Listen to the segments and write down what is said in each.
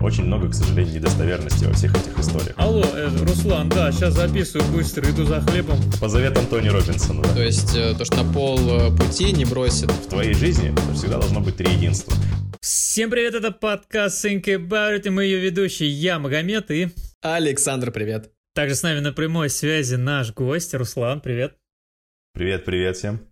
Очень много, к сожалению, недостоверности во всех этих историях. Алло, э, Руслан, да, сейчас записываю быстро, иду за хлебом. По заветам Тони Робинсона, да. То есть э, то, что на пол э, пути не бросит. В твоей жизни всегда должно быть три единства. Всем привет, это подкаст Think About It, и мы ее ведущие, я Магомед и... Александр, привет. Также с нами на прямой связи наш гость Руслан, привет. Привет, привет всем.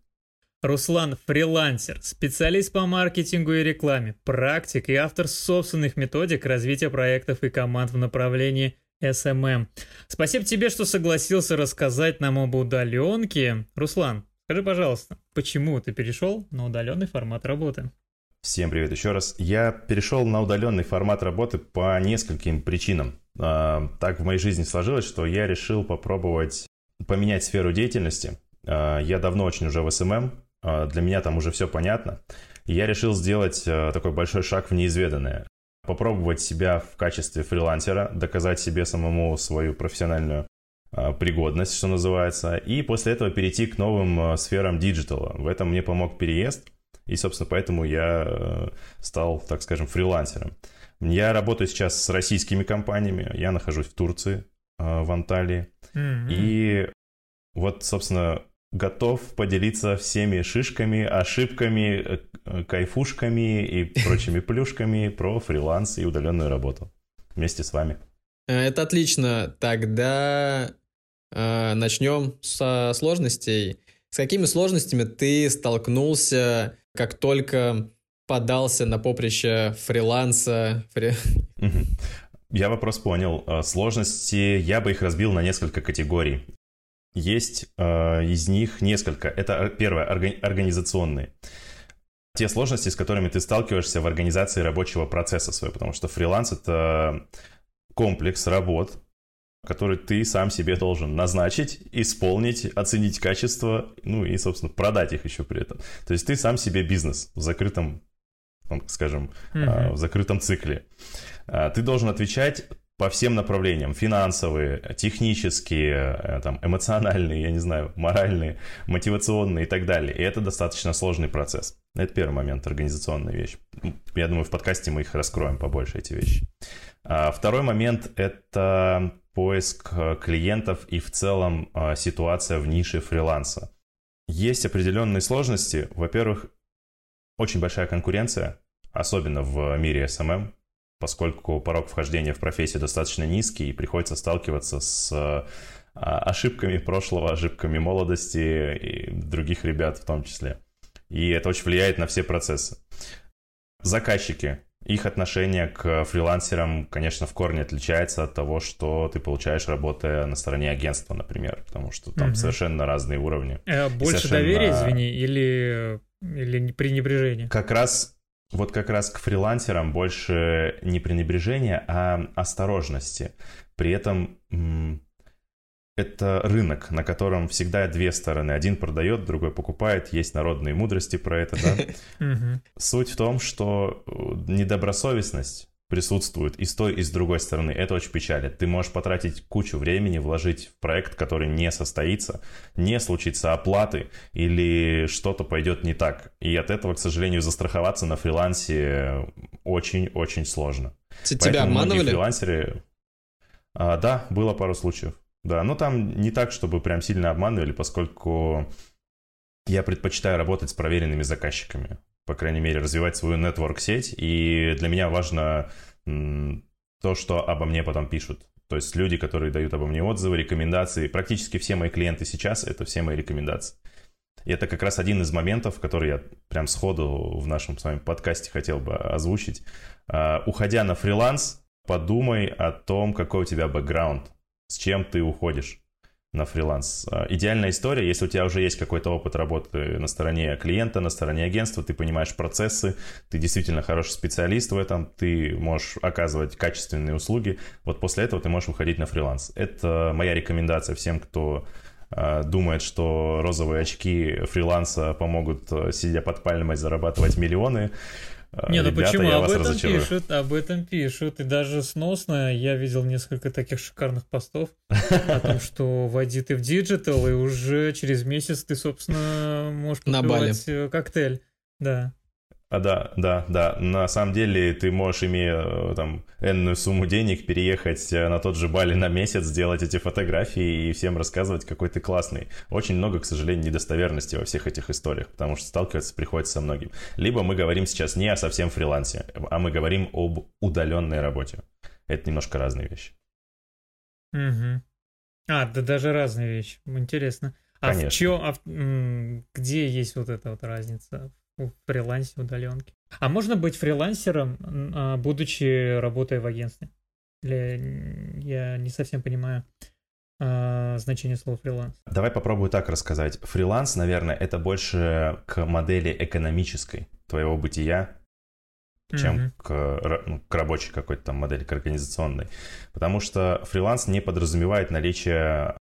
Руслан – фрилансер, специалист по маркетингу и рекламе, практик и автор собственных методик развития проектов и команд в направлении SMM. Спасибо тебе, что согласился рассказать нам об удаленке. Руслан, скажи, пожалуйста, почему ты перешел на удаленный формат работы? Всем привет еще раз. Я перешел на удаленный формат работы по нескольким причинам. А, так в моей жизни сложилось, что я решил попробовать поменять сферу деятельности. А, я давно очень уже в SMM, для меня там уже все понятно. И я решил сделать а, такой большой шаг в неизведанное. Попробовать себя в качестве фрилансера, доказать себе самому свою профессиональную а, пригодность, что называется, и после этого перейти к новым сферам digital а. В этом мне помог переезд, и, собственно, поэтому я стал, так скажем, фрилансером. Я работаю сейчас с российскими компаниями, я нахожусь в Турции, в Анталии, mm-hmm. и вот, собственно, готов поделиться всеми шишками, ошибками, э, кайфушками и прочими плюшками про фриланс и удаленную работу вместе с вами. Э, это отлично. Тогда э, начнем со сложностей. С какими сложностями ты столкнулся, как только подался на поприще фриланса? Фри... Я вопрос понял. Э, сложности, я бы их разбил на несколько категорий. Есть э, из них несколько. Это первое, организационные. Те сложности, с которыми ты сталкиваешься в организации рабочего процесса своего, потому что фриланс — это комплекс работ, который ты сам себе должен назначить, исполнить, оценить качество, ну и, собственно, продать их еще при этом. То есть ты сам себе бизнес в закрытом, скажем, mm-hmm. в закрытом цикле. А, ты должен отвечать по всем направлениям. Финансовые, технические, э, там, эмоциональные, я не знаю, моральные, мотивационные и так далее. И это достаточно сложный процесс. Это первый момент, организационная вещь. Я думаю, в подкасте мы их раскроем побольше, эти вещи. А второй момент – это поиск э, клиентов и в целом э, ситуация в нише фриланса. Есть определенные сложности. Во-первых, очень большая конкуренция, особенно в мире SMM поскольку порог вхождения в профессию достаточно низкий, и приходится сталкиваться с а, ошибками прошлого, ошибками молодости и других ребят в том числе. И это очень влияет на все процессы. Заказчики. Их отношение к фрилансерам, конечно, в корне отличается от того, что ты получаешь, работая на стороне агентства, например, потому что там угу. совершенно разные уровни. Э, больше совершенно... доверия, извини, или, или пренебрежение? Как раз вот как раз к фрилансерам больше не пренебрежения, а осторожности. При этом это рынок, на котором всегда две стороны. Один продает, другой покупает. Есть народные мудрости про это, да? Суть в том, что э, недобросовестность присутствует и с той, и с другой стороны. Это очень печалит. Ты можешь потратить кучу времени, вложить в проект, который не состоится, не случится оплаты или что-то пойдет не так. И от этого, к сожалению, застраховаться на фрилансе очень-очень сложно. Тебя Поэтому обманывали? фрилансеры... А, да, было пару случаев. Да, но там не так, чтобы прям сильно обманывали, поскольку я предпочитаю работать с проверенными заказчиками по крайней мере, развивать свою нетворк-сеть, и для меня важно то, что обо мне потом пишут. То есть люди, которые дают обо мне отзывы, рекомендации. Практически все мои клиенты сейчас — это все мои рекомендации. И это как раз один из моментов, который я прям сходу в нашем с вами подкасте хотел бы озвучить. Uh, уходя на фриланс, подумай о том, какой у тебя бэкграунд, с чем ты уходишь на фриланс. А, идеальная история, если у тебя уже есть какой-то опыт работы на стороне клиента, на стороне агентства, ты понимаешь процессы, ты действительно хороший специалист в этом, ты можешь оказывать качественные услуги, вот после этого ты можешь выходить на фриланс. Это моя рекомендация всем, кто а, думает, что розовые очки фриланса помогут, а, сидя под пальмой, зарабатывать миллионы. А, не, ну почему? Об этом разочарую. пишут, об этом пишут. И даже, собственно, я видел несколько таких шикарных постов о том, что войди ты в digital, и уже через месяц ты, собственно, можешь попивать э, коктейль. Да. А, да, да, да. На самом деле ты можешь, имея э, там энную сумму денег, переехать э, на тот же Бали на месяц, сделать эти фотографии и всем рассказывать, какой ты классный. Очень много, к сожалению, недостоверности во всех этих историях, потому что сталкиваться приходится со многим. Либо мы говорим сейчас не о совсем фрилансе, а мы говорим об удаленной работе. Это немножко разные вещи. Угу. А, да даже разные вещи. Интересно. А Конечно. в чё, а в, где есть вот эта вот разница фрилансе, удаленке? А можно быть фрилансером, а, будучи работая в агентстве? Или я не совсем понимаю а, значение слова фриланс. Давай попробую так рассказать. Фриланс, наверное, это больше к модели экономической твоего бытия, чем mm-hmm. к, ну, к рабочей какой-то там модели, к организационной. Потому что фриланс не подразумевает наличие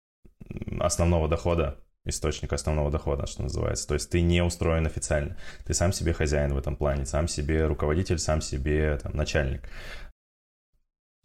основного дохода, источника основного дохода, что называется. То есть ты не устроен официально. Ты сам себе хозяин в этом плане, сам себе руководитель, сам себе там, начальник.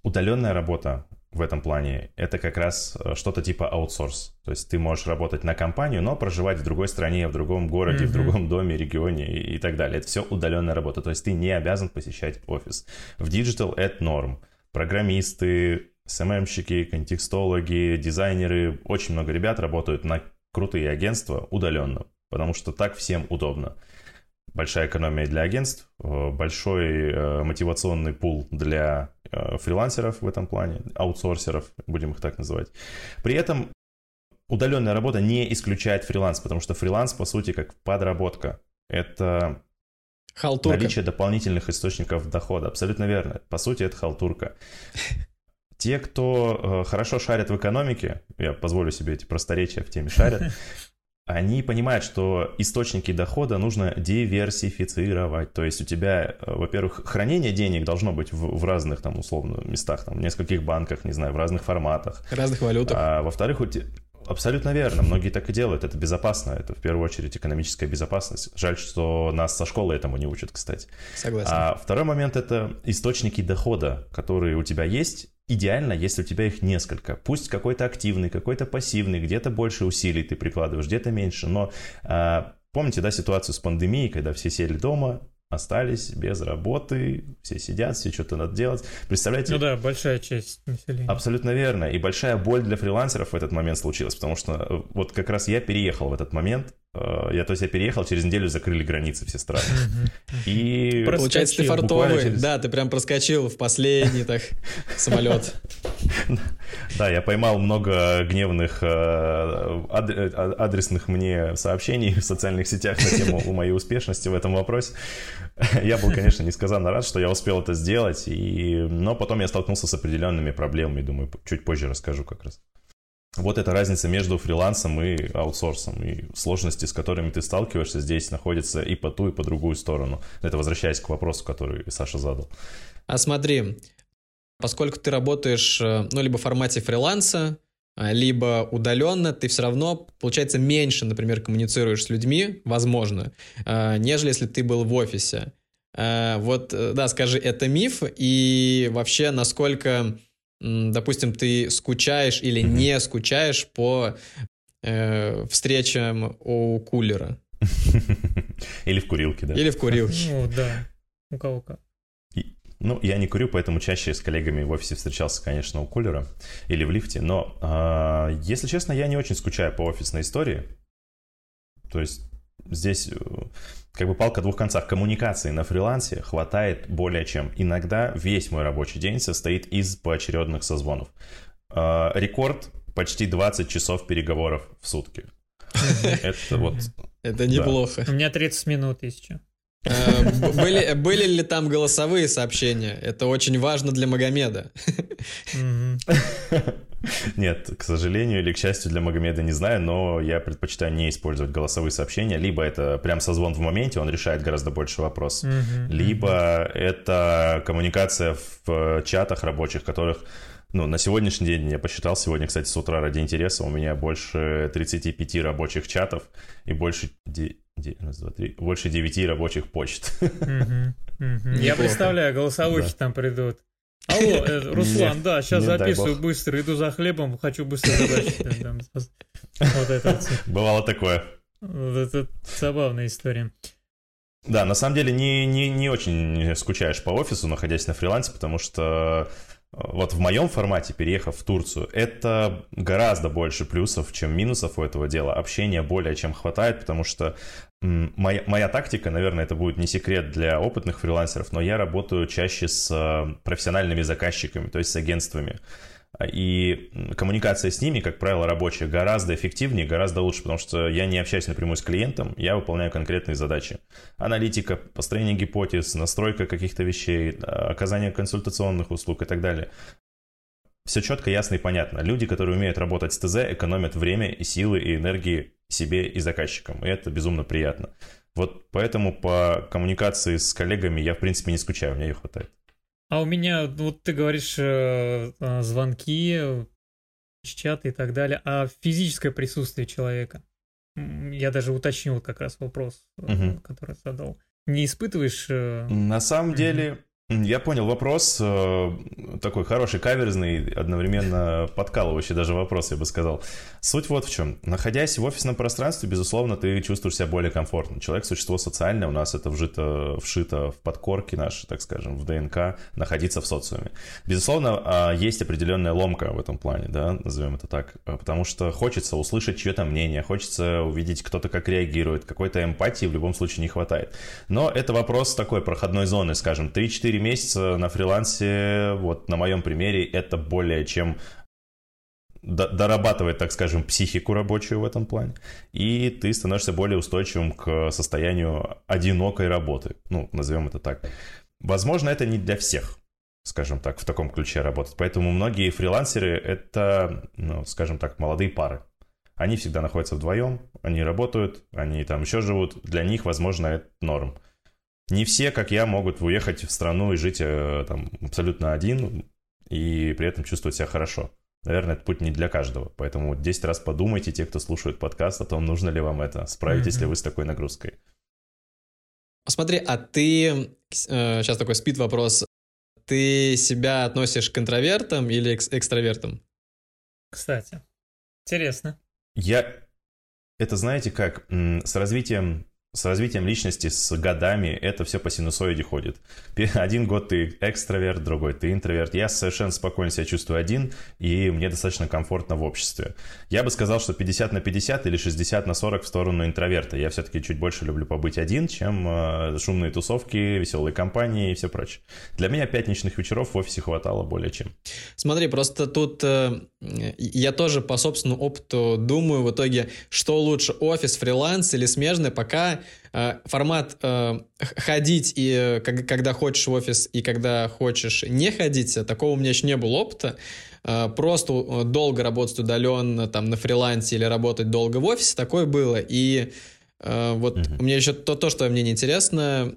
Удаленная работа в этом плане это как раз э, что-то типа outsource. То есть ты можешь работать на компанию, но проживать в другой стране, в другом городе, mm-hmm. в другом доме, регионе и, и так далее. Это все удаленная работа. То есть ты не обязан посещать офис. В digital это норм. Программисты, СММщики, контекстологи, дизайнеры, очень много ребят работают на крутые агентства удаленно, потому что так всем удобно большая экономия для агентств, э, большой э, мотивационный пул для э, фрилансеров в этом плане, аутсорсеров, будем их так называть. При этом удаленная работа не исключает фриланс, потому что фриланс, по сути, как подработка. Это халтурка. наличие дополнительных источников дохода. Абсолютно верно. По сути, это халтурка. Те, кто хорошо шарят в экономике, я позволю себе эти просторечия в теме шарят, они понимают, что источники дохода нужно диверсифицировать. То есть у тебя, э, во-первых, хранение денег должно быть в, в разных там условно местах, там в нескольких банках, не знаю, в разных форматах. Разных валютах. А, во-вторых, у тебя Абсолютно верно. Многие так и делают. Это безопасно. Это в первую очередь экономическая безопасность. Жаль, что нас со школы этому не учат, кстати. Согласен. А второй момент это источники дохода, которые у тебя есть. Идеально, если у тебя их несколько. Пусть какой-то активный, какой-то пассивный, где-то больше усилий ты прикладываешь, где-то меньше. Но а, помните, да, ситуацию с пандемией, когда все сели дома, остались без работы, все сидят, все что-то надо делать. Представляете? Ну да, большая часть населения. Абсолютно верно. И большая боль для фрилансеров в этот момент случилась, потому что э, вот как раз я переехал в этот момент, Э, я, то есть я переехал, через неделю закрыли границы все страны. И Получается, ты фартовый. Через... Да, ты прям проскочил в последний так самолет. Да, я поймал много гневных э, э, адресных мне сообщений в социальных сетях на тему моей успешности в этом вопросе. Я был, конечно, несказанно рад, что я успел это сделать, и... но потом я столкнулся с определенными проблемами, думаю, чуть позже расскажу как раз. Вот эта разница между фрилансом и аутсорсом, и сложности, с которыми ты сталкиваешься, здесь находится и по ту, и по другую сторону. Это возвращаясь к вопросу, который Саша задал. А смотри, поскольку ты работаешь, э, ну, либо в формате фриланса, а, либо удаленно, ты все равно, получается, меньше, например, коммуницируешь с людьми, возможно, а, нежели если ты был в офисе. Вот, э, да, скажи, это миф, и вообще, насколько допустим, ты скучаешь или не скучаешь по э, встречам у кулера. Или в курилке, да. Или в курилке. Ну, да. У кого как. Ну, я не курю, поэтому чаще с коллегами в офисе встречался, конечно, у кулера или в лифте. Но, э, если честно, я не очень скучаю по офисной истории. То есть здесь э, как бы палка двух концах. Коммуникации на фрилансе хватает более чем. Иногда весь мой рабочий день состоит из поочередных созвонов. Э, рекорд почти 20 часов переговоров в сутки. Это вот... Это неплохо. У меня 30 минут еще. Э, были, были ли там голосовые сообщения? Это очень важно для Магомеда. Нет, к сожалению или к счастью для Магомеда не знаю, но я предпочитаю не использовать голосовые сообщения. Либо это прям созвон в моменте, он решает гораздо больше вопросов. Либо это коммуникация в чатах рабочих, которых ну, на сегодняшний день, я посчитал сегодня, кстати, с утра ради интереса, у меня больше 35 рабочих чатов и больше Раз, два, три. Больше девяти рабочих почт. Я представляю, голосовухи там придут. Алло, э, Руслан, да, сейчас записываю быстро, иду за хлебом, хочу быстро задачи. Вот это Бывало такое. Это забавная история. Да, на самом деле не, не, не очень скучаешь по офису, находясь на фрилансе, потому что э, вот в моем формате, переехав в Турцию, это гораздо больше плюсов, чем минусов у этого дела. Общения более чем хватает, потому что моя, моя тактика, наверное, это будет не секрет для опытных фрилансеров, но я работаю чаще с э, профессиональными заказчиками, то есть с агентствами. И коммуникация с ними, как правило, рабочая, гораздо эффективнее, гораздо лучше, потому что я не общаюсь напрямую с клиентом, я выполняю конкретные задачи. Аналитика, построение гипотез, настройка каких-то вещей, оказание консультационных услуг и так далее. Все четко, ясно и понятно. Люди, которые умеют работать с ТЗ, экономят время и силы и энергии себе и заказчикам, и это безумно приятно. Вот поэтому по коммуникации с коллегами я, в принципе, не скучаю, мне ее хватает. А у меня, вот ты говоришь, э, э, звонки, чаты и так далее, а физическое присутствие человека? Я даже уточнил как раз вопрос, угу. который задал. Не испытываешь... На самом деле, я понял вопрос, э, такой хороший, каверзный, одновременно подкалывающий даже вопрос, я бы сказал. Суть вот в чем. Находясь в офисном пространстве, безусловно, ты чувствуешь себя более комфортно. Человек – существо социальное, у нас это вжито, вшито в подкорке наши, так скажем, в ДНК, находиться в социуме. Безусловно, а, есть определенная ломка в этом плане, да, назовем это так, э, потому что хочется услышать чье-то мнение, хочется увидеть, кто-то как реагирует, какой-то эмпатии в любом случае не хватает. Но это вопрос такой проходной зоны, скажем, 3-4 месяца на фрилансе, вот на моем примере, это более чем дорабатывает, так скажем, психику рабочую в этом плане, и ты становишься более устойчивым к состоянию одинокой работы, ну, назовем это так. Возможно, это не для всех, скажем так, в таком ключе работать, поэтому многие фрилансеры — это, ну, скажем так, молодые пары. Они всегда находятся вдвоем, они работают, они там еще живут, для них, возможно, это норм. Не все, как я, могут уехать в страну и жить э, там абсолютно один и при этом чувствовать себя хорошо. Наверное, это путь не для каждого. Поэтому 10 раз подумайте, те, кто слушает подкаст, о том, нужно ли вам это. Справитесь mm-hmm. ли вы с такой нагрузкой. Смотри, а ты... Э, сейчас такой спит вопрос. Ты себя относишь к интровертам или к экстравертам? Кстати, интересно. Я... Это знаете как? С развитием с развитием личности, с годами это все по синусоиде ходит. Один год ты экстраверт, другой ты интроверт. Я совершенно спокойно себя чувствую один, и мне достаточно комфортно в обществе. Я бы сказал, что 50 на 50 или 60 на 40 в сторону интроверта. Я все-таки чуть больше люблю побыть один, чем э, шумные тусовки, веселые компании и все прочее. Для меня пятничных вечеров в офисе хватало более чем. Смотри, просто тут э, я тоже по собственному опыту думаю в итоге, что лучше, офис, фриланс или смежный, пока Э, формат э, ходить и когда хочешь в офис и когда хочешь не ходить, такого у меня еще не было опыта. Э, просто долго работать удаленно, там, на фрилансе или работать долго в офисе, такое было. И вот mm-hmm. у меня еще то, то, что мне интересно,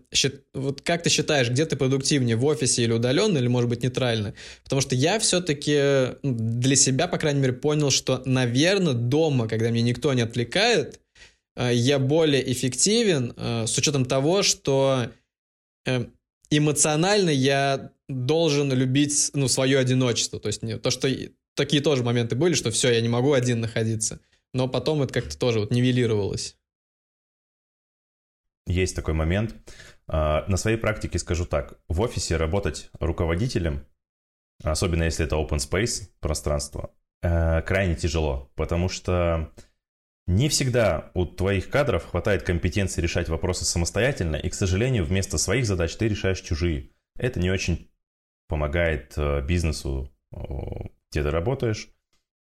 вот как ты считаешь, где ты продуктивнее, в офисе или удаленно, или, может быть, нейтрально? Потому что я все-таки ну, для себя, по крайней мере, понял, что, наверное, дома, когда меня никто не отвлекает, Э, я более эффективен э, с учетом того, что э, эмоционально я должен любить ну, свое одиночество. То есть то, что такие тоже моменты были, что все, я не могу один находиться. Но потом это как-то тоже вот нивелировалось. Есть такой момент. А, на своей практике скажу так. В офисе работать руководителем, особенно если это open space пространство, крайне тяжело, потому что не всегда у твоих кадров хватает компетенции решать вопросы самостоятельно, и, к сожалению, вместо своих задач ты решаешь чужие. Это не очень помогает э, бизнесу, где ты работаешь.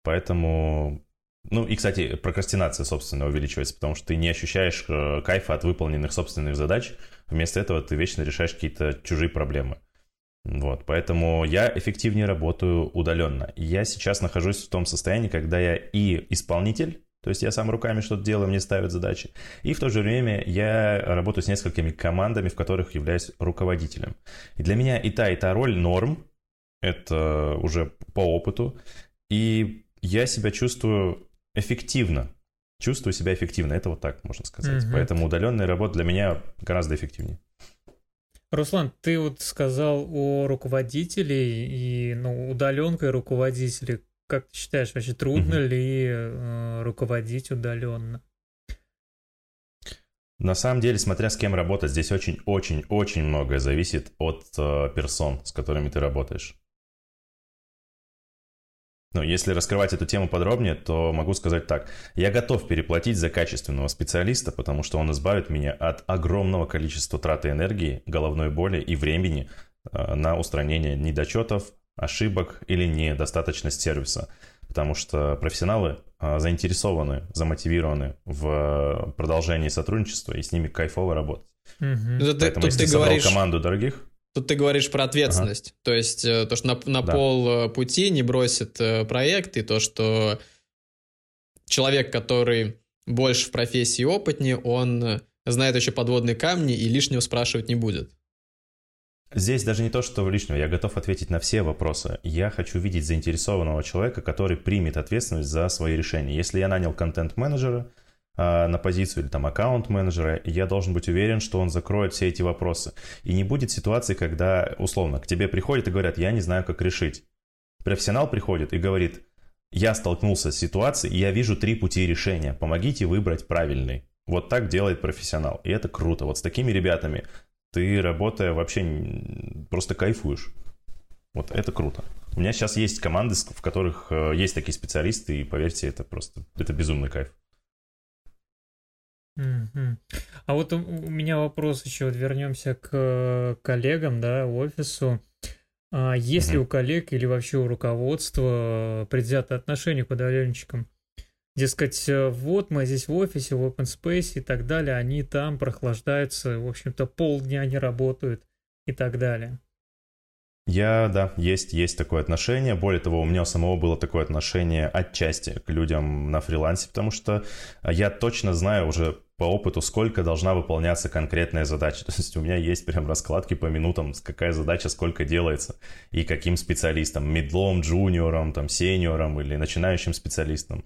Поэтому... Ну и, кстати, прокрастинация, собственно, увеличивается, потому что ты не ощущаешь э, кайфа от выполненных собственных задач. Вместо этого ты вечно решаешь какие-то чужие проблемы. Вот, поэтому я эффективнее работаю удаленно. Я сейчас нахожусь в том состоянии, когда я и исполнитель, то есть я сам руками что-то делаю, мне ставят задачи. И в то же время я работаю с несколькими командами, в которых являюсь руководителем. И для меня и та, и та роль норм. Это уже по опыту. И я себя чувствую эффективно. Чувствую себя эффективно. Это вот так можно сказать. Угу. Поэтому удаленная работа для меня гораздо эффективнее. Руслан, ты вот сказал о руководителе и ну, удаленкой руководителей. Как ты считаешь, вообще трудно угу. ли э, руководить удаленно? На самом деле, смотря с кем работать, здесь очень-очень-очень многое зависит от э, персон, с которыми ты работаешь. Но если раскрывать эту тему подробнее, то могу сказать так. Я готов переплатить за качественного специалиста, потому что он избавит меня от огромного количества траты энергии, головной боли и времени э, на устранение недочетов, ошибок или недостаточность сервиса. Потому что профессионалы э, заинтересованы, замотивированы в продолжении сотрудничества и с ними кайфово работать. Угу. Поэтому если ты говоришь... команду дорогих, Тут ты говоришь про ответственность. Ага. То есть э, то, что на, на да. пол э, пути не бросит э, проект, и то, что человек, который больше в профессии опытнее, он знает еще подводные камни и лишнего спрашивать не будет. Здесь даже не то, что лишнего. Я готов ответить на все вопросы. Я хочу видеть заинтересованного человека, который примет ответственность за свои решения. Если я нанял контент-менеджера, а, на позицию или там аккаунт-менеджера, я должен быть уверен, что он закроет все эти вопросы. И не будет ситуации, когда, условно, к тебе приходят и говорят, я не знаю, как решить. Профессионал приходит и говорит, я столкнулся с ситуацией, и я вижу три пути решения, помогите выбрать правильный. Вот так делает профессионал, и это круто. Вот с такими ребятами ты, работая, вообще просто кайфуешь. Вот это круто. У меня сейчас есть команды, в которых э, есть такие специалисты, и поверьте, это просто, это безумный кайф. Mm-hmm. А вот у, у меня вопрос еще, вот вернемся к коллегам, да, офису. А есть mm-hmm. ли у коллег или вообще у руководства предвзятое отношение к удаленщикам? Дескать, вот мы здесь в офисе, в open space и так далее, они там прохлаждаются, в общем-то, полдня не работают и так далее. Я, да, есть, есть такое отношение. Более того, у меня самого было такое отношение отчасти к людям на фрилансе, потому что я точно знаю уже по опыту, сколько должна выполняться конкретная задача. То есть у меня есть прям раскладки по минутам, какая задача сколько делается, и каким специалистам, медлом, джуниором, там, сеньором или начинающим специалистом.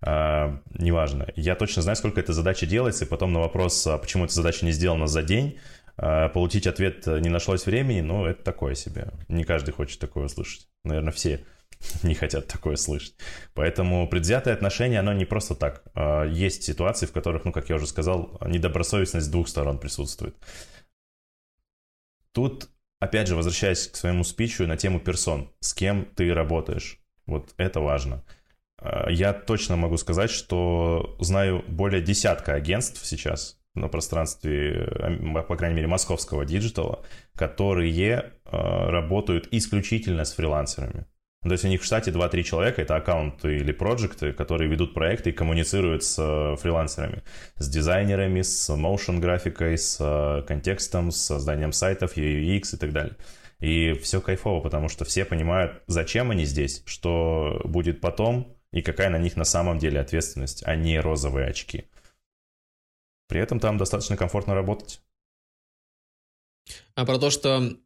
А, неважно. Я точно знаю, сколько эта задача делается, и потом на вопрос, а почему эта задача не сделана за день, а, получить ответ не нашлось времени, ну, это такое себе. Не каждый хочет такое услышать. Наверное, все не хотят такое слышать. Поэтому предвзятое отношение, оно не просто так. А, есть ситуации, в которых, ну, как я уже сказал, недобросовестность с двух сторон присутствует. Тут, опять же, возвращаясь к своему спичу на тему персон, с кем ты работаешь. Вот это важно. А, я точно могу сказать, что знаю более десятка агентств сейчас на пространстве, по крайней мере, московского диджитала, которые работают исключительно с фрилансерами. То есть у них в штате 2-3 человека, это аккаунты или проекты, которые ведут проекты и коммуницируют с э, фрилансерами, с дизайнерами, с motion-графикой, с э, контекстом, с созданием сайтов, UX и так далее. И все кайфово, потому что все понимают, зачем они здесь, что будет потом и какая на них на самом деле ответственность, а не розовые очки. При этом там достаточно комфортно работать. А про то, что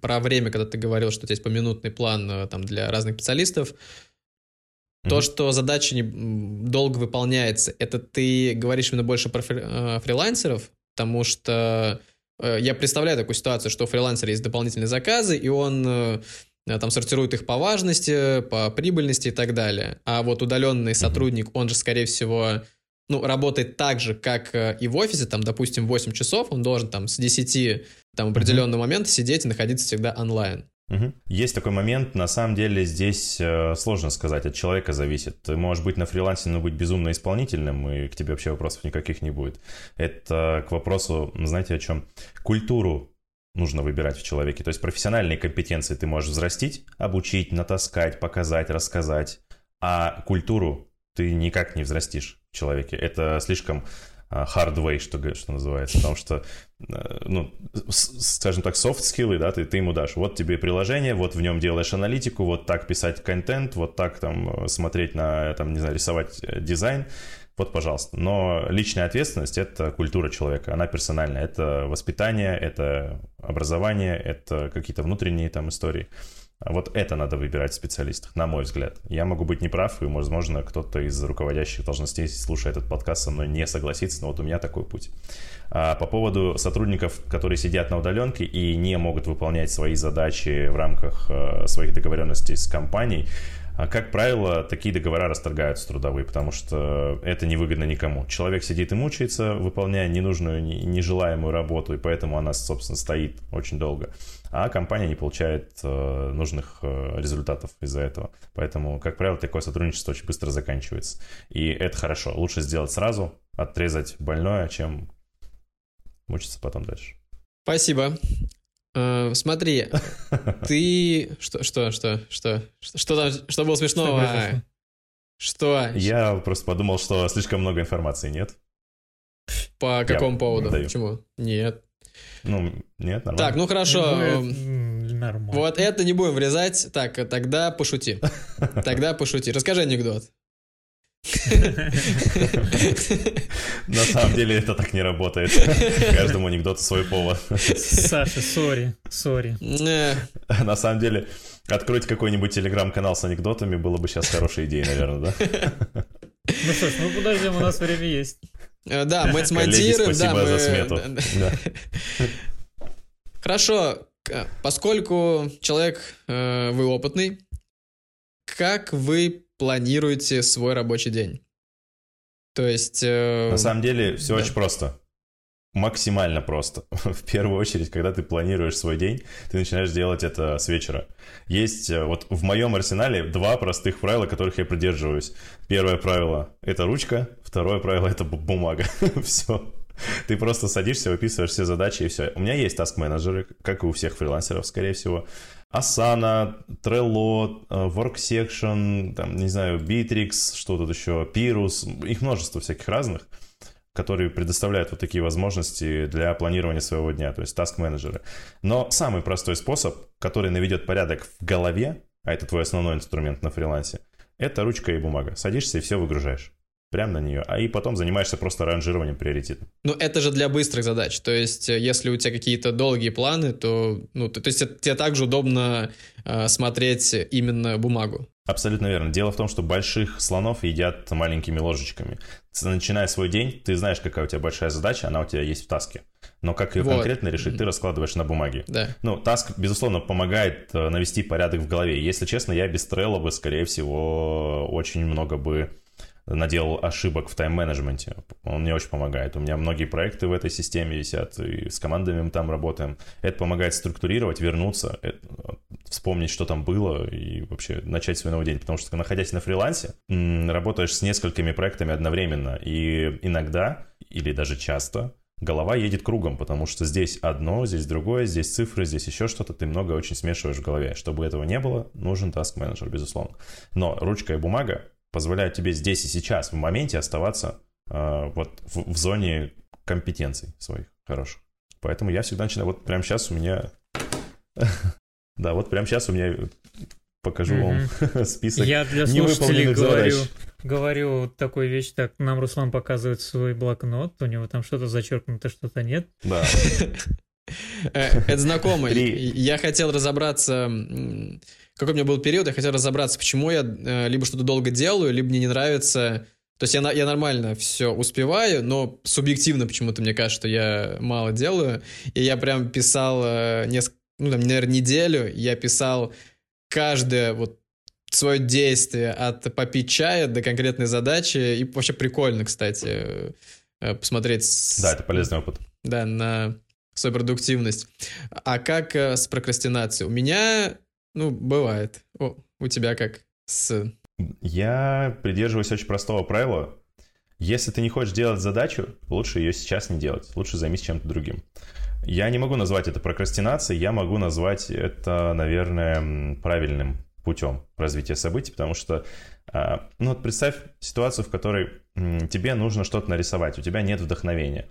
про время, когда ты говорил, что у тебя есть поминутный план э, там, для разных специалистов, mm-hmm. то, что задача не, долго выполняется, это ты говоришь именно больше про фри, э, фрилансеров, потому что э, я представляю такую ситуацию, что у фрилансера есть дополнительные заказы, и он э, там сортирует их по важности, по прибыльности и так далее. А вот удаленный mm-hmm. сотрудник, он же, скорее всего, ну, работает так же, как э, и в офисе, там, допустим, 8 часов, он должен там с 10 там определенного uh-huh. момента сидеть и находиться всегда онлайн. Угу. Есть такой момент, на самом деле здесь э, сложно сказать, от человека зависит. Ты можешь быть на фрилансе, но быть безумно исполнительным, и к тебе вообще вопросов никаких не будет. Это к вопросу, знаете о чем? Культуру нужно выбирать в человеке. То есть профессиональные компетенции ты можешь взрастить, обучить, натаскать, показать, рассказать. А культуру ты никак не взрастишь в человеке. Это слишком hard way, что, что называется, потому что, э, ну, скажем так, soft skills, да, ты, ты ему дашь, вот тебе приложение, вот в нем делаешь аналитику, вот так писать контент, вот так там смотреть на, там, не знаю, рисовать э, дизайн, вот, пожалуйста. Но личная ответственность – это культура человека, она персональная, это воспитание, это образование, это какие-то внутренние там истории. Вот это надо выбирать в специалистах, на мой взгляд. Я могу быть неправ, и, возможно, кто-то из руководящих должностей, слушая этот подкаст, со мной не согласится, но вот у меня такой путь. А по поводу сотрудников, которые сидят на удаленке и не могут выполнять свои задачи в рамках э, своих договоренностей с компанией, А как правило, такие договора расторгаются трудовые, потому что это невыгодно никому. Человек сидит и мучается, выполняя ненужную, нежелаемую работу, и поэтому она, собственно, стоит очень долго. А компания не получает э, нужных э, результатов из-за этого. Поэтому, как правило, такое сотрудничество очень быстро заканчивается. И это хорошо. Лучше сделать сразу, отрезать больное, чем мучиться потом дальше. Спасибо. Uh, смотри, ты... Что, что, что, что, что, там, что было смешного? Что? Я просто подумал, что слишком много информации, нет? По какому поводу? Почему? Нет. Ну, нет, нормально. Так, ну хорошо. Нормально. Вот это не будем врезать. Так, тогда пошути. Тогда пошути. Расскажи анекдот. На самом деле это так не работает. Каждому анекдоту свой повод. Саша, сори, сори. На самом деле, откройте какой-нибудь телеграм-канал с анекдотами было бы сейчас хорошей идеей, наверное, да? Ну что ж, ну подождем, у нас время есть. Э, да, мы смонтируем. спасибо да, за смету. Хорошо, поскольку человек, э, вы опытный, как вы планируете свой рабочий день? То есть... Э... На самом деле все очень просто. Максимально просто. В первую очередь, когда ты планируешь свой день, ты начинаешь делать это с вечера. Есть э, вот в моем арсенале два простых правила, которых я придерживаюсь. Первое правило — это ручка, второе правило — это бумага. все. Ты просто садишься, выписываешь все задачи и все. У меня есть таск-менеджеры, как и у всех фрилансеров, скорее всего. Asana, Trello, э, WorkSection, там, не знаю, Bittrex, что тут еще, Pirus, их множество всяких разных, которые предоставляют вот такие возможности для планирования своего дня, то есть task-менеджеры. Но самый простой способ, который наведет порядок в голове, а это твой основной инструмент на фрилансе, это ручка и бумага. Садишься и все выгружаешь прямо на нее, а и потом занимаешься просто ранжированием приоритетов. Ну, это же для быстрых задач. То есть, э, если у тебя какие-то долгие планы, то, ну, то, то есть тебе также удобно э, смотреть именно бумагу. Абсолютно верно. Дело в том, что больших слонов едят маленькими ложечками. Начиная свой день, ты знаешь, какая у тебя большая задача, она у тебя есть в таске. Но как ее вот. конкретно решить, ты раскладываешь на бумаге. Да. Ну, таск, безусловно, помогает э, навести порядок в голове. Если честно, я без Trello бы, скорее всего, очень много бы наделал ошибок в тайм-менеджменте. Он мне очень помогает. У меня многие проекты в этой системе висят, и с командами мы там работаем. Это помогает структурировать, вернуться, это, вспомнить, что там было, и вообще начать свой новый день. Потому что, находясь на фрилансе, работаешь с несколькими проектами одновременно, и иногда, или даже часто, голова едет кругом, потому что здесь одно, здесь другое, здесь цифры, здесь еще что-то, ты много очень смешиваешь в голове. Чтобы этого не было, нужен task менеджер безусловно. Но ручка и бумага позволяют тебе здесь и сейчас, в моменте оставаться э, вот в, в зоне компетенций своих хороших. Поэтому я всегда начинаю, вот прямо сейчас у меня... Да, вот прямо сейчас у меня покажу вам список Я для слушателей говорю, говорю такую вещь, так, нам Руслан показывает свой блокнот, у него там что-то зачеркнуто, что-то нет. Да. Э, это знакомый. Я хотел разобраться какой у меня был период, я хотел разобраться, почему я э, либо что-то долго делаю, либо мне не нравится. То есть я, я нормально все успеваю, но субъективно почему-то мне кажется, что я мало делаю. И я прям писал э, несколько, ну там, наверное, неделю, я писал каждое вот свое действие от попить чая до конкретной задачи. И вообще прикольно, кстати, посмотреть. Да, это полезный опыт. Да, на свою продуктивность. А как э, с прокрастинацией? У меня ну, бывает. О, у тебя как с... Я придерживаюсь очень простого правила. Если ты не хочешь делать задачу, лучше ее сейчас не делать. Лучше займись чем-то другим. Я не могу назвать это прокрастинацией, я могу назвать это, наверное, правильным путем развития событий, потому что, а, ну вот представь ситуацию, в которой тебе нужно что-то нарисовать, у тебя нет вдохновения.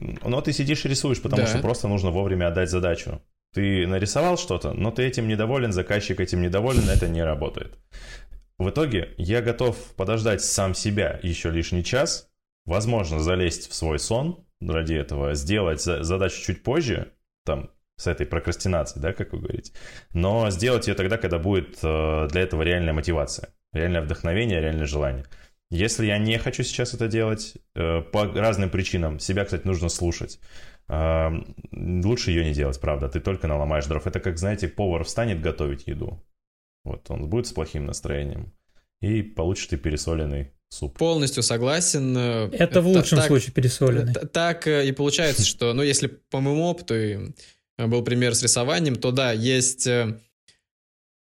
Но ты сидишь и рисуешь, потому да. что просто нужно вовремя отдать задачу. Ты нарисовал что-то, но ты этим недоволен, заказчик этим недоволен, это не работает. В итоге я готов подождать сам себя еще лишний час, возможно, залезть в свой сон ради этого, сделать задачу чуть позже, там, с этой прокрастинацией, да, как вы говорите, но сделать ее тогда, когда будет э, для этого реальная мотивация, реальное вдохновение, реальное желание. Если я не хочу сейчас это делать, э, по разным причинам, себя, кстати, нужно слушать лучше ее не делать, правда. Ты только наломаешь дров. Это как, знаете, повар встанет готовить еду. Вот, он будет с плохим настроением, и получишь ты пересоленный суп. Полностью согласен. Это в лучшем так, случае пересоленный. Так и получается, что, ну, если по моему опыту был пример с рисованием, то да, есть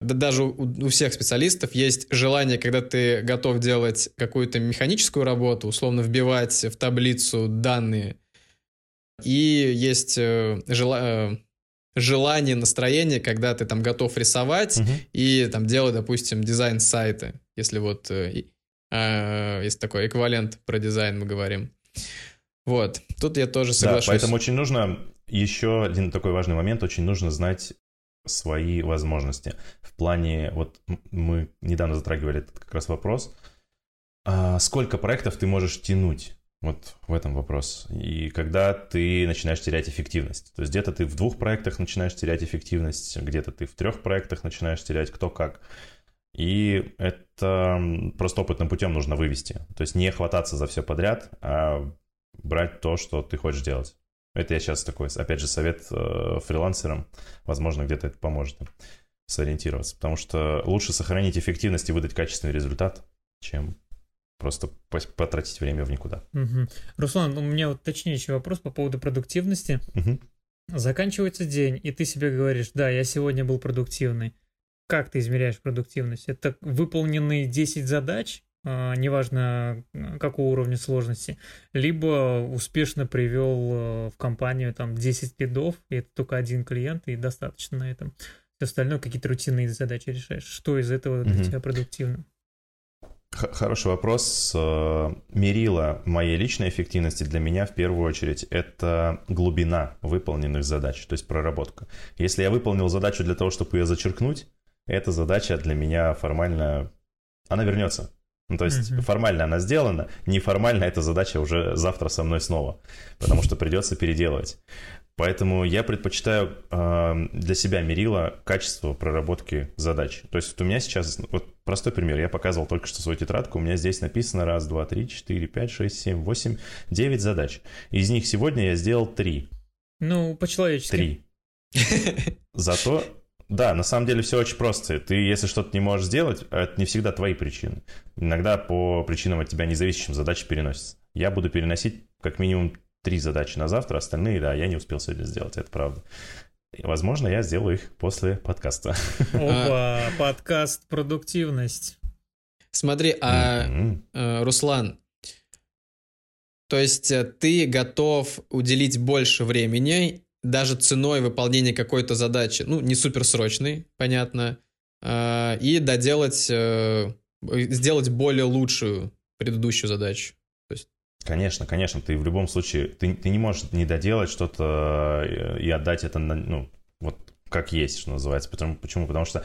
да даже у, у всех специалистов есть желание, когда ты готов делать какую-то механическую работу, условно вбивать в таблицу данные, и есть э, жела, э, желание, настроение, когда ты там готов рисовать угу. и там делать, допустим, дизайн сайта, если вот э, э, есть такой эквивалент про дизайн мы говорим. Вот, тут я тоже соглашусь. Да, поэтому очень нужно еще один такой важный момент, очень нужно знать свои возможности. В плане, вот мы недавно затрагивали этот как раз вопрос, а сколько проектов ты можешь тянуть? Вот в этом вопрос. И когда ты начинаешь терять эффективность. То есть где-то ты в двух проектах начинаешь терять эффективность, где-то ты в трех проектах начинаешь терять кто как. И это просто опытным путем нужно вывести. То есть не хвататься за все подряд, а брать то, что ты хочешь делать. Это я сейчас такой, опять же, совет э, фрилансерам. Возможно, где-то это поможет им сориентироваться. Потому что лучше сохранить эффективность и выдать качественный результат, чем просто потратить время в никуда. Угу. Руслан, у меня вот точнейший вопрос по поводу продуктивности. Угу. Заканчивается день, и ты себе говоришь, да, я сегодня был продуктивный. Как ты измеряешь продуктивность? Это выполненные 10 задач неважно какого уровня сложности, либо успешно привел э, в компанию там 10 лидов, и это только один клиент, и достаточно на этом. Все остальное какие-то рутинные задачи решаешь. Что из этого для mm тебя продуктивно? Хороший вопрос. Э, мерила моей личной эффективности для меня в первую очередь это глубина выполненных задач, то есть проработка. Если я выполнил задачу для того, чтобы ее зачеркнуть, эта задача для меня формально, она вернется. Ну, то есть mm-hmm. формально она сделана, неформально эта задача уже завтра со мной снова, потому что придется переделывать. Поэтому я предпочитаю э, для себя мерила качество проработки задач. То есть вот у меня сейчас, вот простой пример, я показывал только что свою тетрадку, у меня здесь написано раз, два, три, четыре, пять, шесть, семь, восемь, девять задач. Из них сегодня я сделал три. Ну, по-человечески. Три. Зато да, на самом деле все очень просто. Ты, если что-то не можешь сделать, это не всегда твои причины. Иногда по причинам от тебя независящим задачи переносятся. Я буду переносить как минимум три задачи на завтра, остальные, да, я не успел сегодня сделать, это правда. Возможно, я сделаю их после подкаста. Опа, подкаст «Продуктивность». Смотри, а, mm-hmm. Руслан, то есть э, ты готов уделить больше времени даже ценой выполнения какой-то задачи, ну, не суперсрочной, понятно, а, и доделать, э, сделать более лучшую предыдущую задачу. То есть... Конечно, конечно, ты в любом случае, ты, ты не можешь не доделать что-то э, и отдать это, на, ну, вот как есть, что называется. Потому, почему? Потому что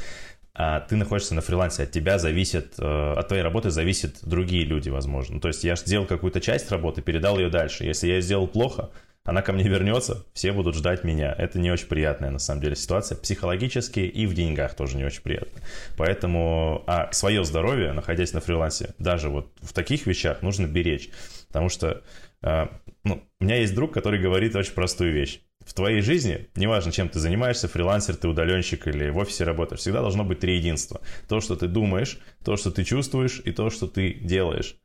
а, ты находишься на фрилансе, от тебя зависит, э, от твоей работы зависят другие люди, возможно. То есть я сделал какую-то часть работы, передал ее дальше. Если я сделал плохо, она ко мне вернется, все будут ждать меня. Это не очень приятная, на самом деле, ситуация. Психологически и в деньгах тоже не очень приятно. Поэтому а свое здоровье, находясь на фрилансе, даже вот в таких вещах нужно беречь. Потому что а, ну, у меня есть друг, который говорит очень простую вещь. В твоей жизни, неважно, чем ты занимаешься, фрилансер, ты удаленщик или в офисе работаешь, всегда должно быть три единства. То, что ты думаешь, то, что ты чувствуешь и то, что ты делаешь.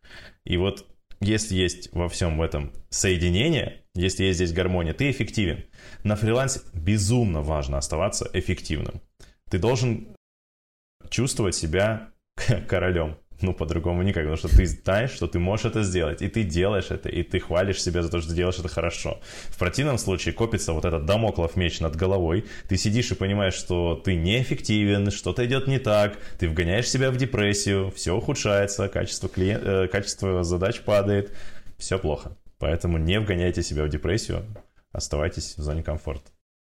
И вот если есть во всем этом соединение, если есть здесь гармония, ты эффективен. На фрилансе безумно важно оставаться эффективным. Ты должен чувствовать себя королем. Ну, по-другому никак, потому что ты знаешь, что ты можешь это сделать, и ты делаешь это, и ты хвалишь себя за то, что делаешь это хорошо. В противном случае копится вот этот домоклов меч над головой, ты сидишь и понимаешь, что ты неэффективен, что-то идет не так, ты вгоняешь себя в депрессию, все ухудшается, качество, клиент, э, качество задач падает, все плохо. Поэтому не вгоняйте себя в депрессию, оставайтесь в зоне комфорта.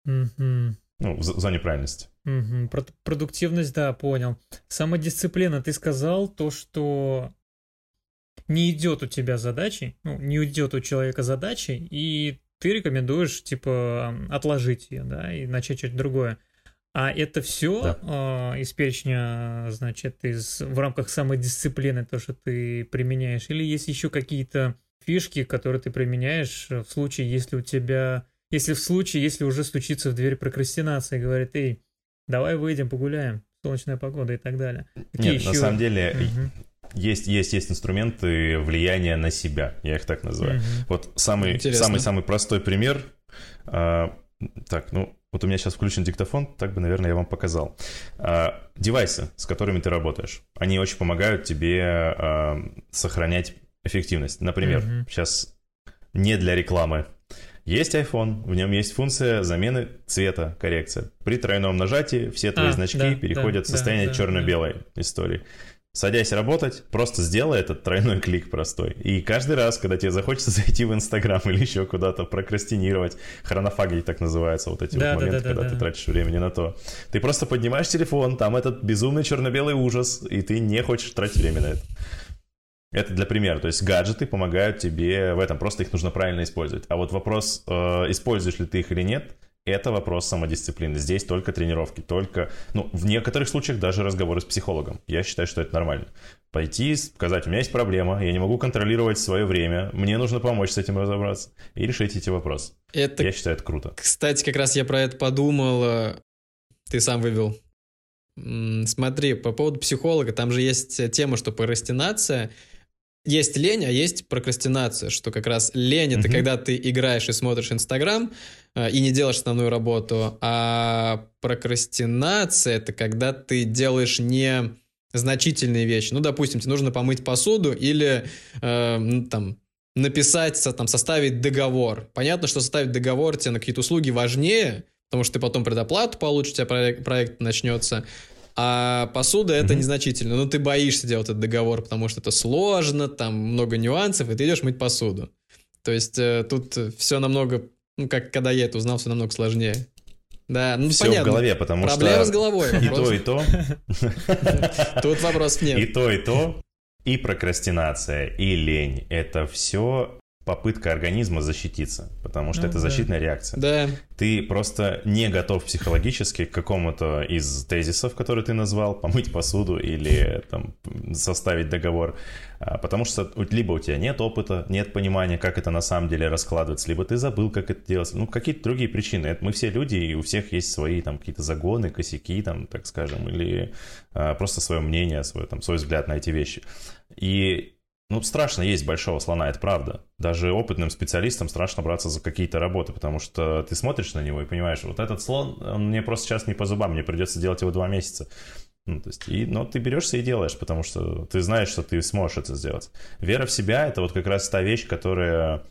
Mm-hmm. Ну, в зоне правильности. Угу. Про продуктивность, да, понял. Самодисциплина, ты сказал то, что не идет у тебя задачи, ну, не идет у человека задачи, и ты рекомендуешь, типа, отложить ее, да, и начать что-то другое. А это все да. э, из перечня, значит, из, в рамках самодисциплины, то, что ты применяешь? Или есть еще какие-то фишки, которые ты применяешь в случае, если у тебя если в случае, если уже стучится в дверь прокрастинации, говорит, эй, давай выйдем, погуляем. солнечная погода и так далее. Какие Нет, еще... на самом деле Мгм. есть, есть, есть инструменты влияния на себя, я их так называю. Мгм. Вот самый, Интересно. самый, самый простой пример. а, так, ну, вот у меня сейчас включен диктофон, так бы, наверное, я вам показал. А, девайсы, с которыми ты работаешь, они очень помогают тебе а, сохранять эффективность. Например, Мгм. сейчас не для рекламы. Есть iPhone, в нем есть функция замены цвета, коррекция. При тройном нажатии все твои А, значки да, переходят да, в состояние да, да, черно-белой истории. Садясь работать, просто сделай этот тройной клик простой. И каждый раз, когда тебе захочется зайти в Инстаграм или еще куда-то прокрастинировать, хронофагить так называется, вот эти Да, вот да, моменты, да, да, когда да. ты тратишь времени на то. Ты просто поднимаешь телефон, там этот безумный черно-белый ужас, и ты не хочешь тратить время на это. Это для примера. То есть гаджеты помогают тебе в этом, просто их нужно правильно использовать. А вот вопрос, э, используешь ли ты их или нет, это вопрос самодисциплины. Здесь только тренировки, только, ну, в некоторых случаях даже разговоры с психологом. Я считаю, что это нормально. Пойти, сказать, у меня есть проблема, я не могу контролировать свое время, мне нужно помочь с этим разобраться и решить эти вопросы. Это, Я считаю, это круто. кстати, как раз я про это подумал. э, Ты сам вывел. Смотри, по поводу психолога, там же есть тема, что прокрастинация. Есть лень, а есть прокрастинация, что как раз лень это Мгм. когда ты играешь и смотришь Инстаграм э, и не делаешь основную работу, а прокрастинация это когда ты делаешь не значительные вещи. Ну, допустим, тебе нужно помыть посуду или э, там написать, там, составить договор. Понятно, что составить договор тебе на какие-то услуги важнее, потому что ты потом предоплату получишь, у тебя проект, проект начнется. А посуда это незначительно. Но ты боишься делать этот договор, потому что это сложно, там много нюансов, и ты идешь мыть посуду. То есть э, тут все намного, ну, как когда я это узнал, все намного сложнее. Да, ну Все понятно. в голове, потому Проблема с что головой. и вопрос. то, и то Тут вопросов И нет. то, и то, и прокрастинация, и лень. Это все попытка организма защититься, потому что Ну это да. защитная реакция. Да, Ты просто не готов психологически к какому-то из тезисов, которые ты назвал, помыть посуду или там, составить договор, А, потому что либо у тебя нет опыта, нет понимания, как это на самом деле раскладывается, либо ты забыл, как это делается, ну, какие-то другие причины. Это мы все люди, и у всех есть свои там какие-то загоны, косяки, там, так скажем, или а, просто свое мнение, свой, там, свой взгляд на эти вещи. И ну, страшно есть большого слона, это правда. Даже опытным специалистам страшно браться за какие-то работы, потому что ты смотришь на него и понимаешь, вот этот слон, он мне просто сейчас не по зубам, мне придется делать его два месяца. Ну, то есть, и, но ты берешься и делаешь, потому что ты знаешь, что ты сможешь это сделать. Вера в себя — это вот как раз та вещь, которая,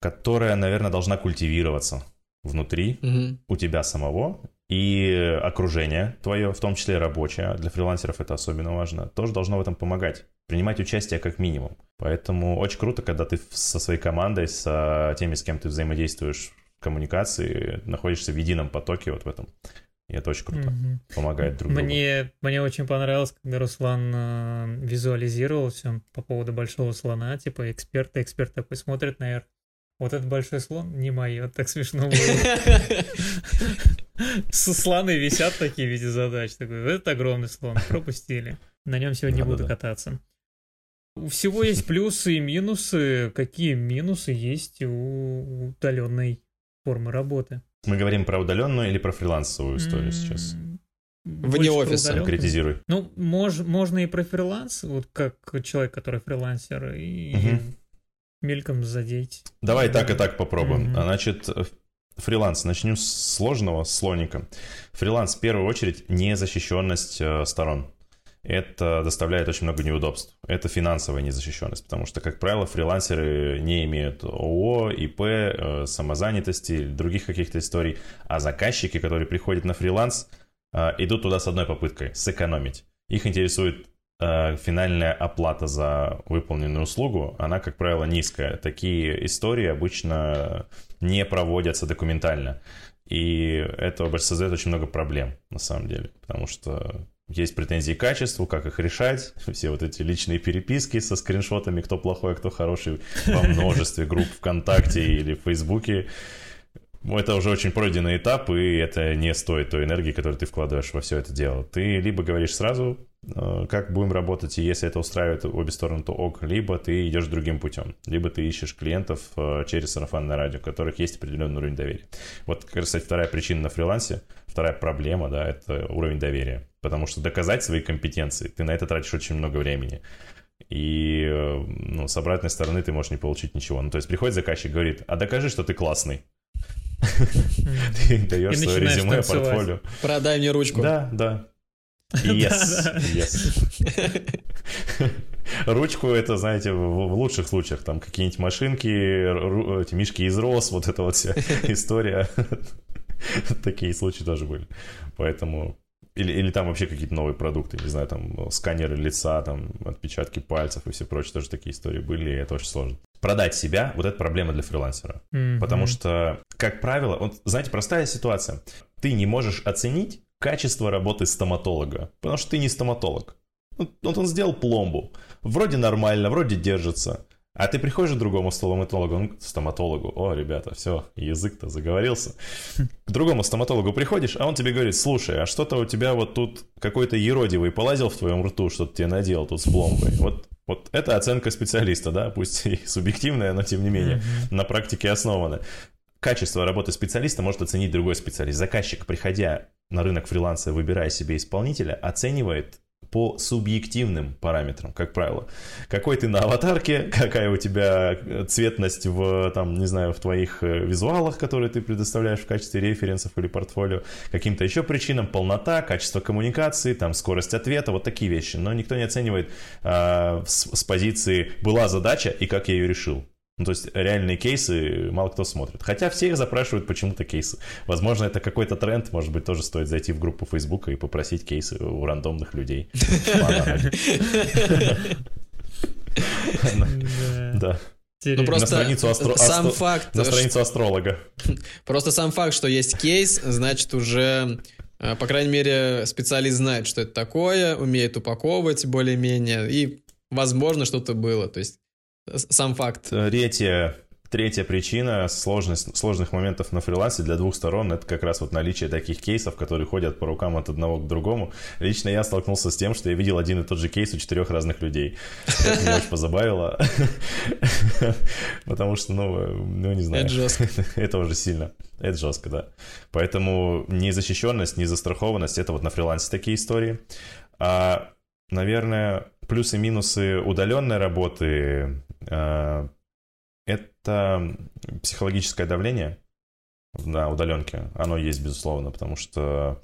которая, наверное, должна культивироваться внутри Мгм. у тебя самого и окружение твое, в том числе рабочее, для фрилансеров это особенно важно, тоже должно в этом помогать. Принимать участие как минимум. Поэтому очень круто, когда ты со своей командой, с теми, с кем ты взаимодействуешь в коммуникации, находишься в едином потоке вот в этом. И это очень круто. Мгм. Помогает друг другу. Мне, мне очень понравилось, когда Руслан э, визуализировал все по поводу большого слона, типа эксперт, эксперт такой смотрит наверх. Вот этот большой слон не мое, так смешно было. Слоны висят такие в виде задач. Такой, этот огромный слон, пропустили. На нем сегодня не буду кататься. У всего есть плюсы и минусы. Какие минусы есть у удаленной формы работы? Мы говорим про удаленную или про фрилансовую историю сейчас? М, Вне офиса. Конкретизируй. Ну, мож, можно и про фриланс, вот как человек, который фрилансер, и Мгм. мельком задеть. Давай так и так попробуем. А, Значит, э, фриланс. Начнем с сложного, с слоника. Фриланс, в первую очередь, незащищенность э, сторон. Это доставляет очень много неудобств. Это финансовая незащищенность, потому что, как правило, фрилансеры не имеют ООО, ИП, э, самозанятости, других каких-то историй, а заказчики, которые приходят на фриланс, э, идут туда с одной попыткой – сэкономить. Их интересует э, финальная оплата за выполненную услугу, она, как правило, низкая. Такие истории обычно не проводятся документально. И это создает очень много проблем, на самом деле, потому что есть претензии к качеству, как их решать, все вот эти личные переписки со скриншотами, кто плохой, а кто хороший, во множестве групп ВКонтакте или в Фейсбуке. Ну, Это уже очень пройденный этап, и это не стоит той энергии, которую ты вкладываешь во все это дело. Ты либо говоришь сразу, э, как будем работать, и если это устраивает обе стороны, то ок, либо ты идешь другим путем, либо ты ищешь клиентов э, через сарафанное радио, у которых есть определенный уровень доверия. Вот, кстати, вторая причина на фрилансе, вторая проблема, да, это уровень доверия. Потому что доказать свои компетенции, ты на это тратишь очень много времени. И ну, с обратной стороны ты можешь не получить ничего. Ну, то есть приходит заказчик, говорит, а докажи, что ты классный. Ты даешь свое резюме, портфолио. Продай мне ручку. Да, да. Yes, yes. Ручку это, знаете, в, лучших случаях, там какие-нибудь машинки, эти мишки из роз, вот эта вот вся история. Такие случаи тоже были. Поэтому или, или там вообще какие-то новые продукты, не знаю, там сканеры лица, там отпечатки пальцев и все прочее, тоже такие истории были, и это очень сложно. Продать себя, вот это проблема для фрилансера. Mm-hmm. Потому что, как правило, вот, знаете, простая ситуация. Ты не можешь оценить качество работы стоматолога, потому что ты не стоматолог. Вот он сделал пломбу. Вроде нормально, вроде держится. А ты приходишь к другому стоматологу, ну, стоматологу, о, ребята, все, язык-то заговорился. К другому стоматологу приходишь, а он тебе говорит, слушай, а что-то у тебя вот тут какой-то еродивый полазил в твоем рту, что-то тебе надел тут с пломбой. Вот, вот это оценка специалиста, да, пусть и субъективная, но тем не менее на практике основана. Качество работы специалиста может оценить другой специалист. Заказчик, приходя на рынок фриланса, выбирая себе исполнителя, оценивает по субъективным параметрам, как правило. Какой ты на аватарке, какая у тебя цветность в, там, не знаю, в твоих э, визуалах, которые ты предоставляешь в качестве референсов или портфолио, каким-то еще причинам, полнота, качество коммуникации, там, скорость ответа, вот такие вещи. Но никто не оценивает э, с, с позиции «была задача и как я ее решил». Ну, то есть реальные кейсы мало кто смотрит. Хотя все их запрашивают почему-то кейсы. Возможно, это какой-то тренд. Может быть, тоже стоит зайти в группу Фейсбука и попросить кейсы у рандомных людей. Да. Ну, просто на страницу астро... сам астро... факт... На страницу астролога. Просто сам факт, что есть кейс, значит уже, э, по крайней мере, специалист знает, что это такое, умеет упаковывать более-менее, и, возможно, что-то было. То есть сам факт. Третья, третья причина сложность, сложных моментов на фрилансе для двух сторон это как раз вот наличие таких кейсов, которые ходят по рукам от одного к другому. Лично я столкнулся с тем, что я видел один и тот же кейс у четырех разных людей. Это меня очень позабавило. Потому что, ну, ну не знаю. Это жестко. Это уже сильно. Это жестко, да. Поэтому незащищенность, незастрахованность, это вот на фрилансе такие истории. А, наверное, плюсы-минусы удаленной работы Э, это психологическое давление на удаленке. Оно есть, безусловно, потому что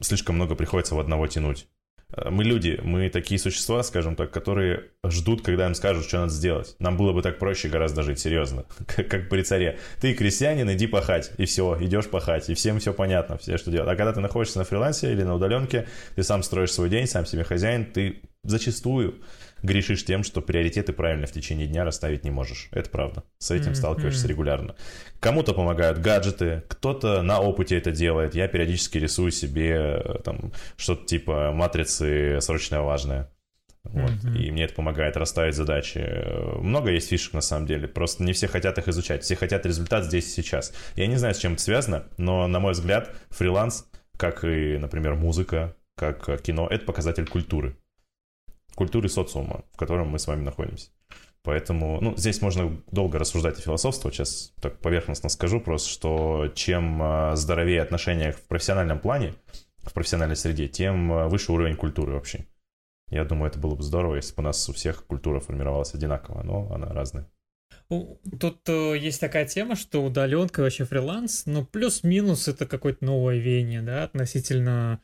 слишком много приходится в одного тянуть. Э, мы люди, мы такие существа, скажем так, которые ждут, когда им скажут, что надо сделать. Нам было бы так проще гораздо жить, серьезно. Как, как при царе. Ты крестьянин, иди пахать, и все, идешь пахать, и всем все понятно, все, что делать. А когда ты находишься на фрилансе или на удаленке, ты сам строишь свой день, сам себе хозяин, ты зачастую грешишь тем, что приоритеты правильно в течение дня расставить не можешь. Это правда. С этим mm-hmm. сталкиваешься регулярно. Кому-то помогают гаджеты, кто-то на опыте это делает. Я периодически рисую себе э, там что-то типа матрицы срочное важное. Вот. Mm-hmm. И мне это помогает расставить задачи. Много есть фишек на самом деле. Просто не все хотят их изучать. Все хотят результат здесь и сейчас. Я не знаю, с чем это связано, но, на мой взгляд, фриланс, как и, например, музыка, как кино, это показатель культуры культуры социума, в котором мы с вами находимся. Поэтому, ну, здесь можно долго рассуждать и философствовать. Сейчас так поверхностно скажу просто, что чем а, здоровее отношения в профессиональном плане, в профессиональной среде, тем а, выше уровень культуры вообще. Я думаю, это было бы здорово, если бы у нас у всех культура формировалась одинаково, но она разная. Тут э, есть такая тема, что удаленка вообще фриланс, ну, плюс-минус это какое-то новое веяние, да, относительно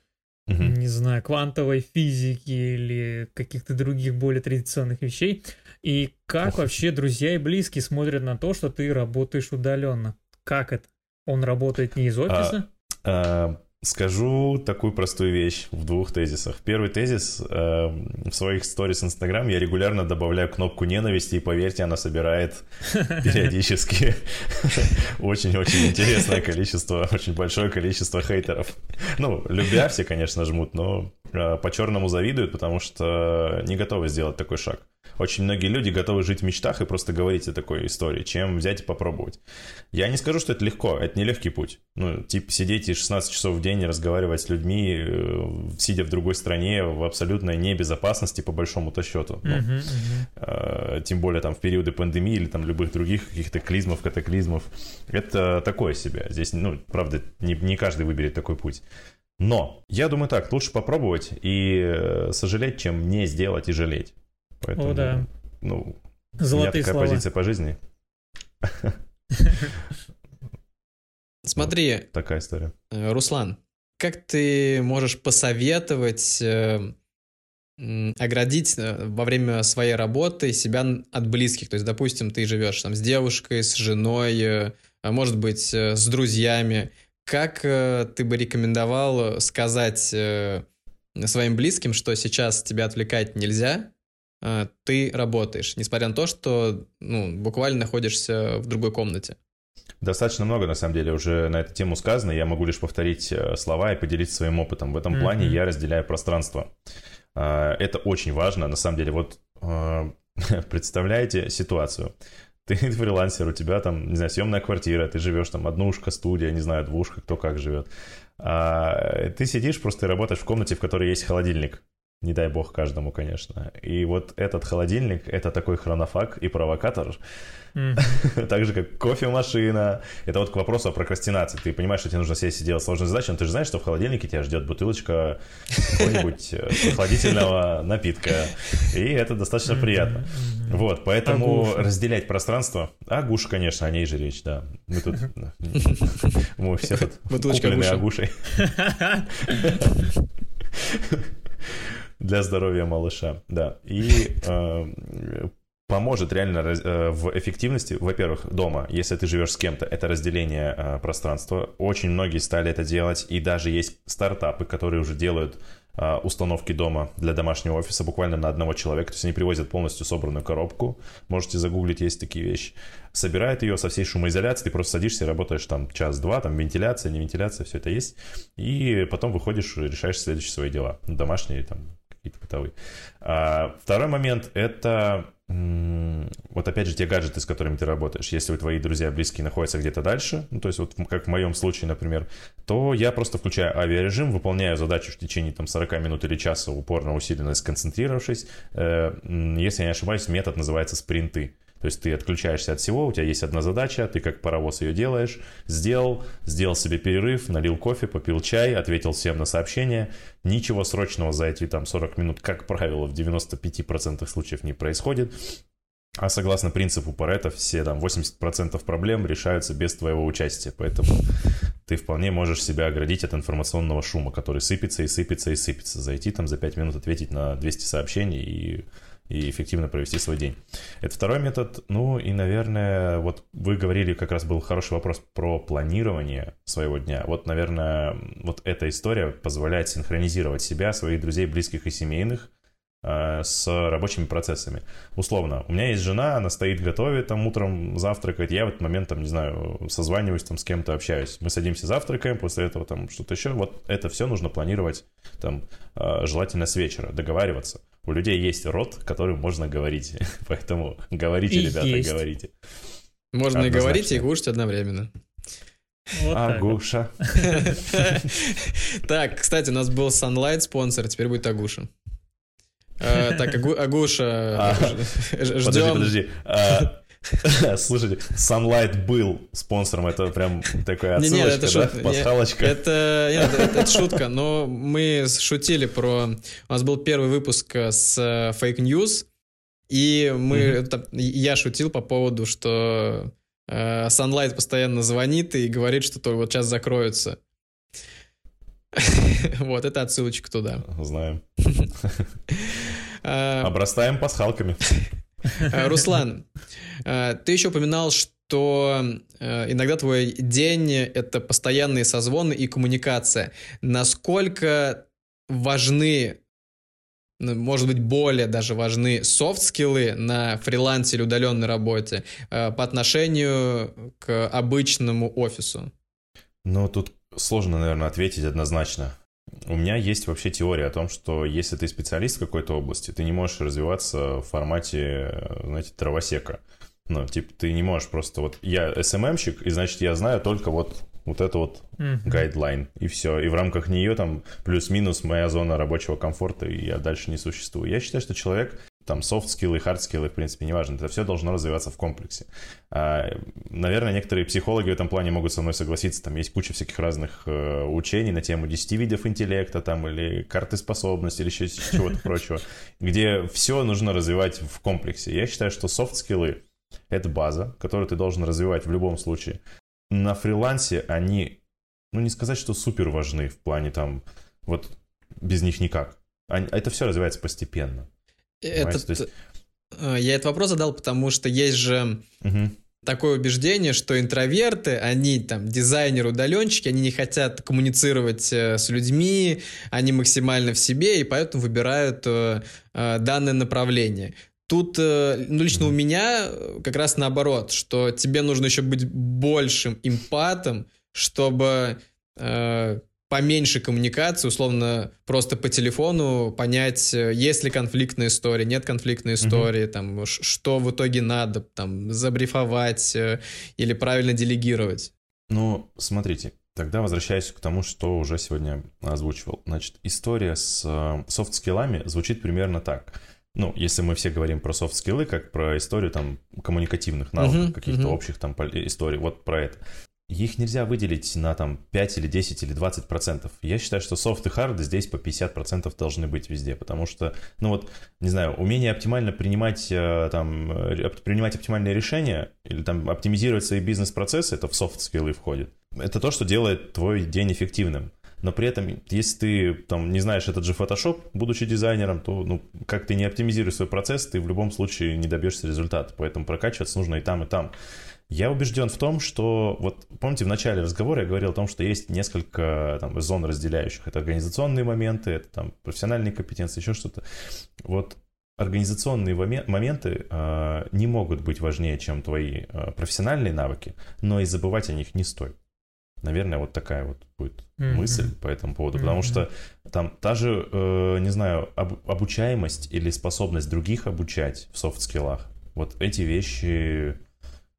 угу. не знаю, квантовой физики или каких-то других более традиционных вещей. И как Ох. вообще друзья и близкие смотрят на то, что ты работаешь удаленно? Как это? Он работает не из а, офиса? А, а, Скажу такую простую вещь в двух тезисах. Первый тезис. Э, в своих сторис Инстаграм я регулярно добавляю кнопку ненависти, и поверьте, она собирает периодически очень-очень интересное количество, очень большое количество хейтеров. Ну, любя все, конечно, жмут, но э, по-черному завидуют, потому что не готовы сделать такой шаг. очень многие люди готовы жить в мечтах и просто говорить о такой истории, чем взять и попробовать. Я не скажу, что это легко, это не легкий путь. Ну, типа сидеть и 16 часов в день разговаривать с людьми, э, сидя в другой стране, в абсолютной небезопасности, по большому-то счету. Ну, uh-huh, uh-huh. Тем более там в периоды пандемии или там любых других каких-то клизмов, катаклизмов. Это такое себе. Здесь, ну, правда, не, не каждый выберет такой путь. Но я думаю так, лучше попробовать и э, сожалеть, чем не сделать и жалеть. Поэтому, О, да. Ну, Золотые у меня такая слова. позиция по жизни. Смотри. Вот такая история. Э, Руслан, как ты можешь посоветовать э, оградить во время своей работы себя от близких? То есть, допустим, ты живешь там с девушкой, с женой, а может быть, с друзьями. Как э, ты бы рекомендовал сказать э, своим близким, что сейчас тебя отвлекать нельзя, э, ты работаешь, несмотря на то, что ну, буквально находишься в другой комнате? Достаточно много, на самом деле, уже на эту тему сказано. Я могу лишь повторить слова и поделиться своим опытом. В этом mm-hmm. плане я разделяю пространство. Это очень важно, на самом деле. Вот представляете ситуацию ты фрилансер, у тебя там, не знаю, съемная квартира, ты живешь там однушка, студия, не знаю, двушка, кто как живет. А ты сидишь просто и работаешь в комнате, в которой есть холодильник. Не дай бог каждому, конечно. И вот этот холодильник — это такой хронофаг и провокатор, Mm-hmm. так же, как кофемашина. Это вот к вопросу о прокрастинации. Ты понимаешь, что тебе нужно сесть и делать сложные задачи, но ты же знаешь, что в холодильнике тебя ждет бутылочка какого-нибудь э, охладительного напитка. И это достаточно приятно. Mm-hmm. Вот, поэтому Агуша. разделять пространство... Агуша, конечно, о ней же речь, да. Мы тут... Мы все тут куплены агушей. Для здоровья малыша, да. И э, поможет реально э, в эффективности, во-первых, дома, если ты живешь с кем-то, это разделение э, пространства. Очень многие стали это делать, и даже есть стартапы, которые уже делают установки дома для домашнего офиса буквально на одного человека. То есть они привозят полностью собранную коробку. Можете загуглить, есть такие вещи. Собирают ее со всей шумоизоляцией, ты просто садишься и работаешь там час-два, там вентиляция, не вентиляция, все это есть. И потом выходишь, решаешь следующие свои дела. Домашние, там, какие-то бытовые. А, второй момент — это вот опять же те гаджеты, с которыми ты работаешь, если твои друзья близкие находятся где-то дальше, ну, то есть вот как в моем случае, например, то я просто включаю авиарежим, выполняю задачу в течение там 40 минут или часа упорно, усиленно сконцентрировавшись. Э, если я не ошибаюсь, метод называется спринты. То есть ты отключаешься от всего, у тебя есть одна задача, ты как паровоз ее делаешь, сделал, сделал себе перерыв, налил кофе, попил чай, ответил всем на сообщения. Ничего срочного за эти там 40 минут, как правило, в 95% случаев не происходит. А согласно принципу Паретта, все там 80% проблем решаются без твоего участия. Поэтому ты вполне можешь себя оградить от информационного шума, который сыпется и сыпется и сыпется. Зайти там за 5 минут, ответить на 200 сообщений и и эффективно провести свой день. Это второй метод. Ну и, наверное, вот вы говорили, как раз был хороший вопрос про планирование своего дня. Вот, наверное, вот эта история позволяет синхронизировать себя, своих друзей, близких и семейных с рабочими процессами. Условно, у меня есть жена, она стоит, готовит, там утром завтракает, я в этот момент, там, не знаю, созваниваюсь там с кем-то, общаюсь. Мы садимся, завтракаем, после этого там что-то еще. Вот это все нужно планировать там э, желательно с вечера, договариваться у людей есть рот, которым можно говорить. Поэтому говорите, и ребята, есть. говорите. Можно и говорить, и кушать одновременно. Вот Агуша. Так, кстати, у нас был Sunlight спонсор, теперь будет Агуша. Э, так, Агуша, а, ждем. Подожди, подожди. А, Слушайте, Sunlight был спонсором, это прям такая отсылочка, не, нет, это да? Шут... Пасхалочка. Это, нет, это, это шутка, но мы шутили про... У нас был первый выпуск с э, Fake News, и мы... Mm-hmm. Я шутил по поводу, что э, Sunlight постоянно звонит и говорит, что то вот сейчас закроются. Вот, это отсылочка туда. Знаем. А, Обрастаем пасхалками. Э, Руслан, э, ты еще упоминал, что иногда твой день — это постоянные созвоны и коммуникация. Насколько важны ну, может быть, более даже важны софт-скиллы на фрилансе или удаленной работе по отношению к обычному офису? Ну, тут сложно, наверное, ответить однозначно. у меня есть вообще теория о том, что если ты специалист в какой-то области, ты не можешь развиваться в формате, знаете, травосека. Ну, типа, ты не можешь просто вот я СММщик, и значит, я знаю только вот вот это вот гайдлайн, mm-hmm. и все. И в рамках нее там плюс-минус моя зона рабочего комфорта, и я дальше не существую. Я считаю, что человек там софт-скиллы, хард-скиллы, в принципе, неважно. Это все должно развиваться в комплексе. А, наверное, некоторые психологи в этом плане могут со мной согласиться. Там есть куча всяких разных э, учений на тему 10 видов интеллекта там, или карты способностей, или еще чего-то прочего, где все нужно развивать в комплексе. Я считаю, что софт-скиллы — это база, которую ты должен развивать в любом случае. На фрилансе они, ну не сказать, что супер важны в плане там, вот без них никак. Это все развивается постепенно. Этот, есть... Э, я этот вопрос задал, потому что есть же угу. такое убеждение, что интроверты, они там дизайнеры-удаленщики, они не хотят коммуницировать э, с людьми, они максимально в себе, и поэтому выбирают э, данное направление. Тут, ну, лично у меня как раз наоборот, что тебе нужно еще быть большим эмпатом, чтобы поменьше коммуникации, условно, просто по телефону понять, э, есть ли конфликтная история, нет конфликтной истории, mm-hmm. там, что в итоге надо, там, забрифовать э, или правильно делегировать. Ну, смотрите, тогда возвращаюсь к тому, что уже сегодня озвучивал. Значит, история с э, софт-скиллами звучит примерно так. Ну, если мы все говорим про софт-скиллы, как про историю там коммуникативных навыков, uh-huh, каких-то uh-huh. общих там историй, вот про это их нельзя выделить на там 5 или 10 или 20 процентов. Я считаю, что софт и хард здесь по 50 процентов должны быть везде, потому что, ну вот, не знаю, умение оптимально принимать э, там, э, принимать оптимальные решения или там оптимизировать свои бизнес-процессы, это в софт скиллы входит. Это то, что делает твой день эффективным. Но при этом, если ты там не знаешь этот же Photoshop, будучи дизайнером, то ну, как ты не оптимизируешь свой процесс, ты в любом случае не добьешься результата. Поэтому прокачиваться нужно и там, и там. Я убежден в том, что, вот помните, в начале разговора я говорил о том, что есть несколько там, зон разделяющих. Это организационные моменты, это там профессиональные компетенции, еще что-то. Вот организационные моменты э, не могут быть важнее, чем твои э, профессиональные навыки, но и забывать о них не стоит. Наверное, вот такая вот будет mm-hmm. мысль по этому поводу, mm-hmm. потому что там та же, э, не знаю, об, обучаемость или способность других обучать в софт-скиллах, вот эти вещи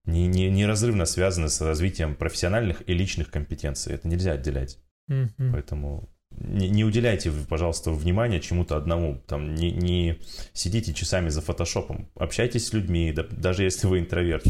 не, не, неразрывно связаны с развитием профессиональных и личных компетенций. Это нельзя отделять. Mm-hmm. Поэтому не, не уделяйте, пожалуйста, внимания чему-то одному. Там не, не сидите часами за фотошопом. Общайтесь с людьми, да, даже если вы интроверт.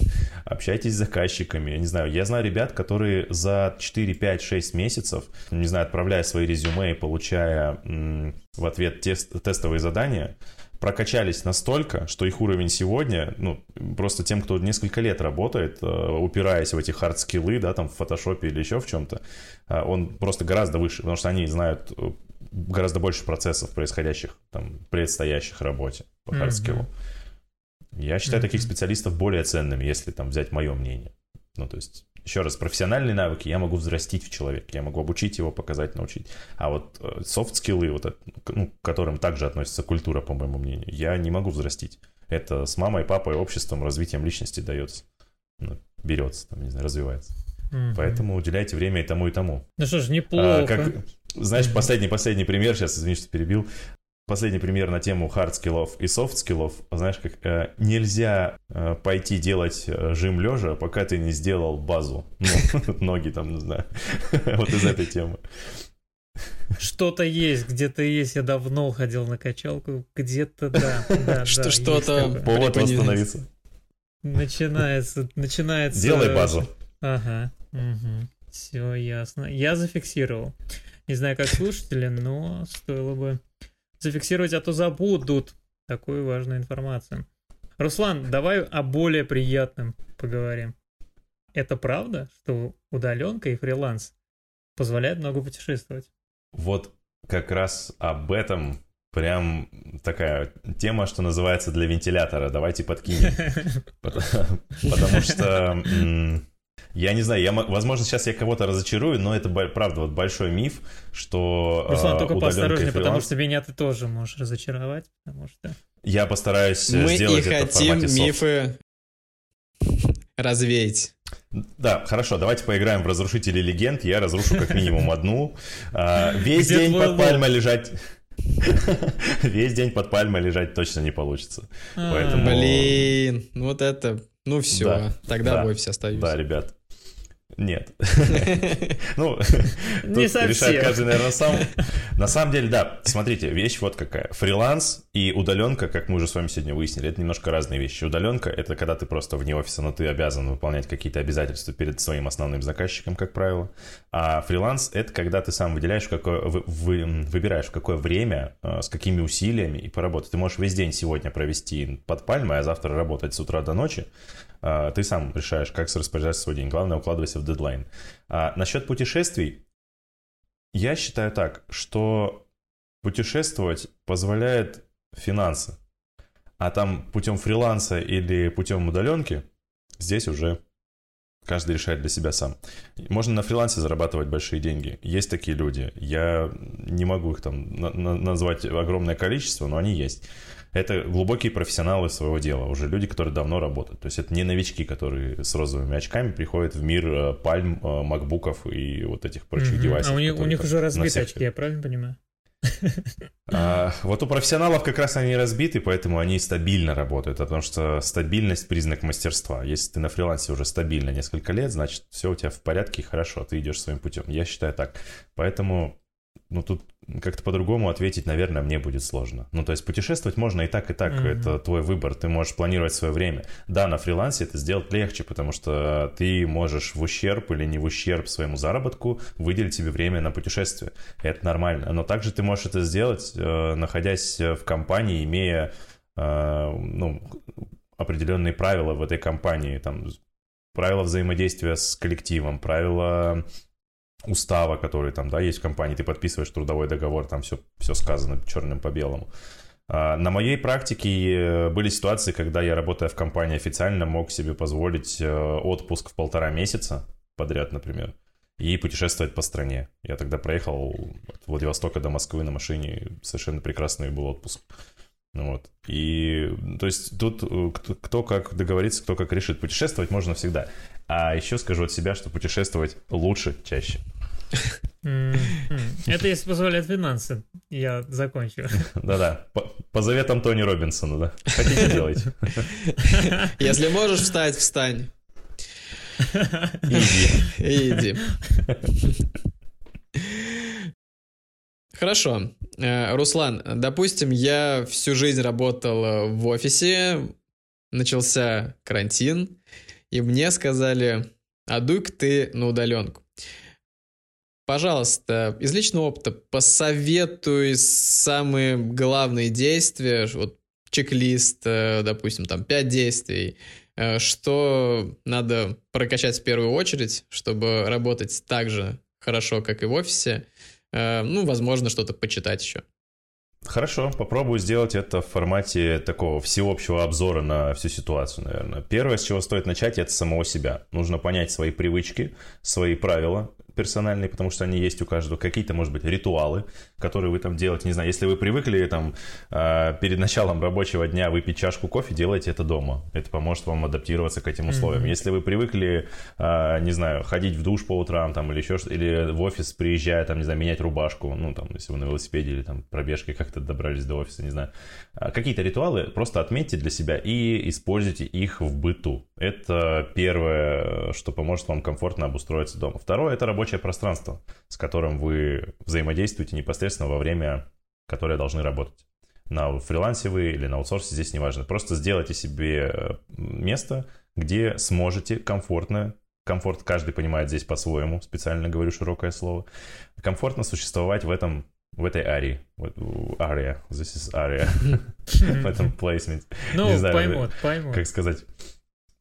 Общайтесь с заказчиками. Я не знаю, я знаю ребят, которые за 4, 5, 6 месяцев, не знаю, отправляя свои резюме и получая м, в ответ тест, тестовые задания, прокачались настолько, что их уровень сегодня, ну, просто тем, кто несколько лет работает, э, упираясь в эти хард-скиллы, да, там в фотошопе или еще в чем-то, э, он просто гораздо выше, потому что они знают э, гораздо больше процессов, происходящих, там, предстоящих работе по хард-скиллу. Mm-hmm. Я считаю mm-hmm. таких специалистов более ценными, если там взять мое мнение. Ну, то есть еще раз, профессиональные навыки я могу взрастить в человеке, я могу обучить его, показать, научить. А вот софт-скиллы, э, вот, ну, к которым также относится культура, по моему мнению, я не могу взрастить. Это с мамой, папой, обществом, развитием личности дается. Ну, берется, там, не знаю, развивается. Mm-hmm. Поэтому уделяйте время и тому, и тому. Ну что ж, неплохо. А, как, знаешь, последний, последний пример, сейчас, извини, что перебил последний пример на тему hard скиллов и soft скиллов. Знаешь, как э, нельзя э, пойти делать э, жим лежа, пока ты не сделал базу. Ну, ноги там, не знаю. Вот из этой темы. Что-то есть, где-то есть. Я давно ходил на качалку, где-то да. да Что-то повод восстановиться. Начинается, начинается. Делай базу. Ага. Все ясно. Я зафиксировал. Не знаю, как слушатели, но стоило бы зафиксировать, а то забудут такую важную информацию. Руслан, давай о более приятном поговорим. Это правда, что удаленка и фриланс позволяют много путешествовать? Вот как раз об этом прям такая тема, что называется для вентилятора. Давайте подкинем. Потому что я не знаю, я, возможно, сейчас я кого-то разочарую, но это правда вот большой миф, что Руслан, только поосторожнее, фриланс... потому что меня ты тоже можешь разочаровать, потому что... Я постараюсь Мы сделать и это хотим в мифы развеять. Да, хорошо, давайте поиграем в Разрушители Легенд. Я разрушу как минимум одну. А, весь Где день под пальмой лежать... Весь день под пальмой лежать точно не получится. А, Поэтому... Блин, вот это... Ну все, Да, тогда да, в офисе остаюсь. Да, ребят. Нет. Ну, Не тут решает совсем. каждый, наверное, сам. На самом деле, да, смотрите, вещь вот какая. Фриланс и удаленка, как мы уже с вами сегодня выяснили, это немножко разные вещи. Удаленка — это когда ты просто вне офиса, но ты обязан выполнять какие-то обязательства перед своим основным заказчиком, как правило. А фриланс — это когда ты сам выделяешь, какое, вы- вы- выбираешь, в какое время, э, с какими усилиями и поработать. Ты можешь весь день сегодня провести под пальмой, а завтра работать с утра до ночи. А, ты сам решаешь, как распоряжаться свой день. Главное, укладывайся в дедлайн. А насчет путешествий, я считаю так, что путешествовать позволяет финансы. А там путем фриланса или путем удаленки, здесь уже каждый решает для себя сам. Можно на фрилансе зарабатывать большие деньги. Есть такие люди. Я не могу их там на- на- назвать огромное количество, но они есть. Это глубокие профессионалы своего дела, уже люди, которые давно работают. То есть это не новички, которые с розовыми очками приходят в мир э, пальм, э, макбуков и вот этих прочих Мгм. девайсов. А у них, у них уже разбиты всех- очки, я правильно понимаю? А, вот у профессионалов как раз они разбиты, поэтому они стабильно работают, потому что стабильность признак мастерства. Если ты на фрилансе уже стабильно несколько лет, значит все у тебя в порядке и хорошо, ты идешь своим путем. Я считаю так. Поэтому, ну тут как-то по-другому ответить, наверное, мне будет сложно. Ну то есть путешествовать можно и так, и так. Мгм. Это твой выбор, ты можешь планировать свое время. Да, на фрилансе это сделать легче, потому что ты можешь в ущерб или не в ущерб своему заработку выделить себе время на путешествие. Это нормально. Но также ты можешь это сделать, э, находясь в компании, имея э, ну, определенные правила в этой компании, там, правила взаимодействия с коллективом, правила устава, который там, да, есть в компании, ты подписываешь трудовой договор, там все, все сказано черным по белому. А, На моей практике э, были ситуации, когда я, работая в компании официально, мог себе позволить э, отпуск в полтора месяца подряд, например, и путешествовать по стране. Я тогда проехал от Владивостока до Москвы на машине, совершенно прекрасный был отпуск. Ну Вот. И, то есть, тут э, кто, кто как договорится, кто как решит. Путешествовать можно всегда. А еще скажу от себя, что путешествовать лучше чаще. М, м. Это если позволяют финансы. Я закончу. Да-да, по, заветам Тони Робинсона, да. Хотите делайте. Если можешь встать, встань. Иди. Иди. Хорошо. Э, Руслан, допустим, я всю жизнь работал э, в офисе, начался карантин, и мне сказали, а дуй-ка ты на удаленку. Пожалуйста, из личного опыта посоветуй самые главные действия, вот чек-лист, э, допустим, там 5 действий, э, что надо прокачать в первую очередь, чтобы работать так же хорошо, как и в офисе. Э, Ну, возможно, что-то почитать еще. Хорошо, попробую сделать это в формате такого всеобщего обзора на всю ситуацию, наверное. Первое, с чего стоит начать, это самого себя. Нужно понять свои привычки, свои правила персональные, потому что они есть у каждого. Какие-то, может быть, ритуалы, которые вы там делаете. Не знаю, если вы привыкли там э, перед началом рабочего дня выпить чашку кофе, делайте это дома. Это поможет вам адаптироваться к этим условиям. Мгм. Если вы привыкли, э, не знаю, ходить в душ по утрам там или еще что или в офис приезжая, там, не знаю, менять рубашку, ну, там, если вы на велосипеде или там пробежкой как-то добрались до офиса, не знаю. А, Какие-то ритуалы просто отметьте для себя и используйте их в быту. Это первое, что поможет вам комфортно обустроиться дома. Второе – это рабочее пространство, с которым вы взаимодействуете непосредственно во время, которое должны работать. На фрилансе вы или на аутсорсе, здесь неважно. Просто сделайте себе э, место, где сможете комфортно комфорт каждый понимает здесь по-своему, специально говорю широкое слово, комфортно существовать в этом в этой арии. Area. This is area. В этом placement. Ну, поймут, поймут. Как сказать?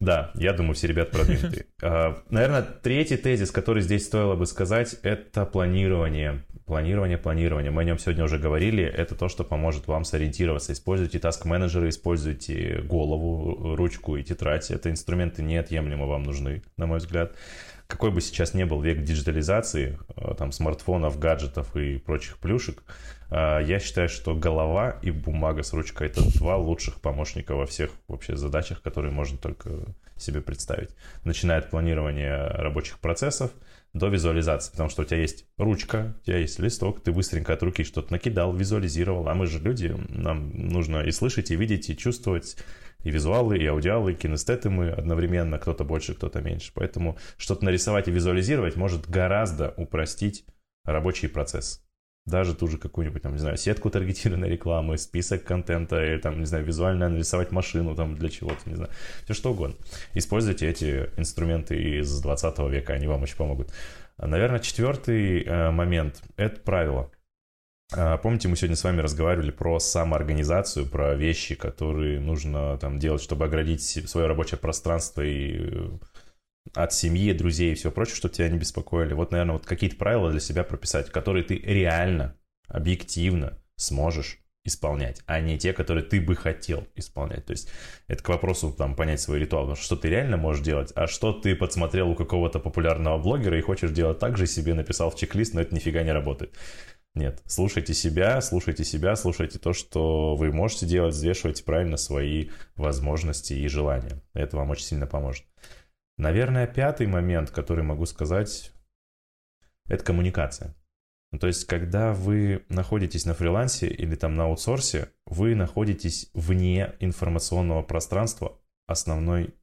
Да, я думаю, все ребята продвинутые. А, Наверное, третий тезис, который здесь стоило бы сказать, это планирование. Планирование, планирование. Мы о нем сегодня уже говорили. Это то, что поможет вам сориентироваться. Используйте таск-менеджеры, используйте голову, ручку и тетрадь. Это инструменты неотъемлемо вам нужны, на мой взгляд. какой бы сейчас не был век диджитализации, э, там, смартфонов, гаджетов и прочих плюшек, я считаю, что голова и бумага с ручкой — это два лучших помощника во всех вообще задачах, которые можно только себе представить. Начиная от планирования рабочих процессов до визуализации, потому что у тебя есть ручка, у тебя есть листок, ты быстренько от руки что-то накидал, визуализировал, а мы же люди, нам нужно и слышать, и видеть, и чувствовать, и визуалы, и аудиалы, и кинестеты мы одновременно, кто-то больше, кто-то меньше. Поэтому что-то нарисовать и визуализировать может гораздо упростить рабочий процесс. Даже ту же какую-нибудь, там, не знаю, сетку таргетированной рекламы, список контента, или там, не знаю, визуально нарисовать машину там для чего-то, не знаю, все что угодно. Используйте эти инструменты из 20 века, они вам очень помогут. Наверное, четвертый э, момент – это правило – а, помните, мы сегодня с вами разговаривали про самоорганизацию, про вещи, которые нужно там делать, чтобы оградить свое рабочее пространство и э, от семьи, друзей и все прочее, чтобы тебя не беспокоили. Вот, наверное, вот какие-то правила для себя прописать, которые ты реально, объективно сможешь исполнять, а не те, которые ты бы хотел исполнять. То есть это к вопросу там понять свой ритуал, что что ты реально можешь делать, а что ты подсмотрел у какого-то популярного блогера и хочешь делать так же, себе написал в чек-лист, но это нифига не работает. Нет, слушайте себя, слушайте себя, слушайте то, что вы можете делать, взвешивайте правильно свои возможности и желания. Это вам очень сильно поможет. Наверное, пятый момент, который могу сказать, это коммуникация. Ну, то есть, когда вы находитесь на фрилансе или там на аутсорсе, вы находитесь вне информационного пространства основной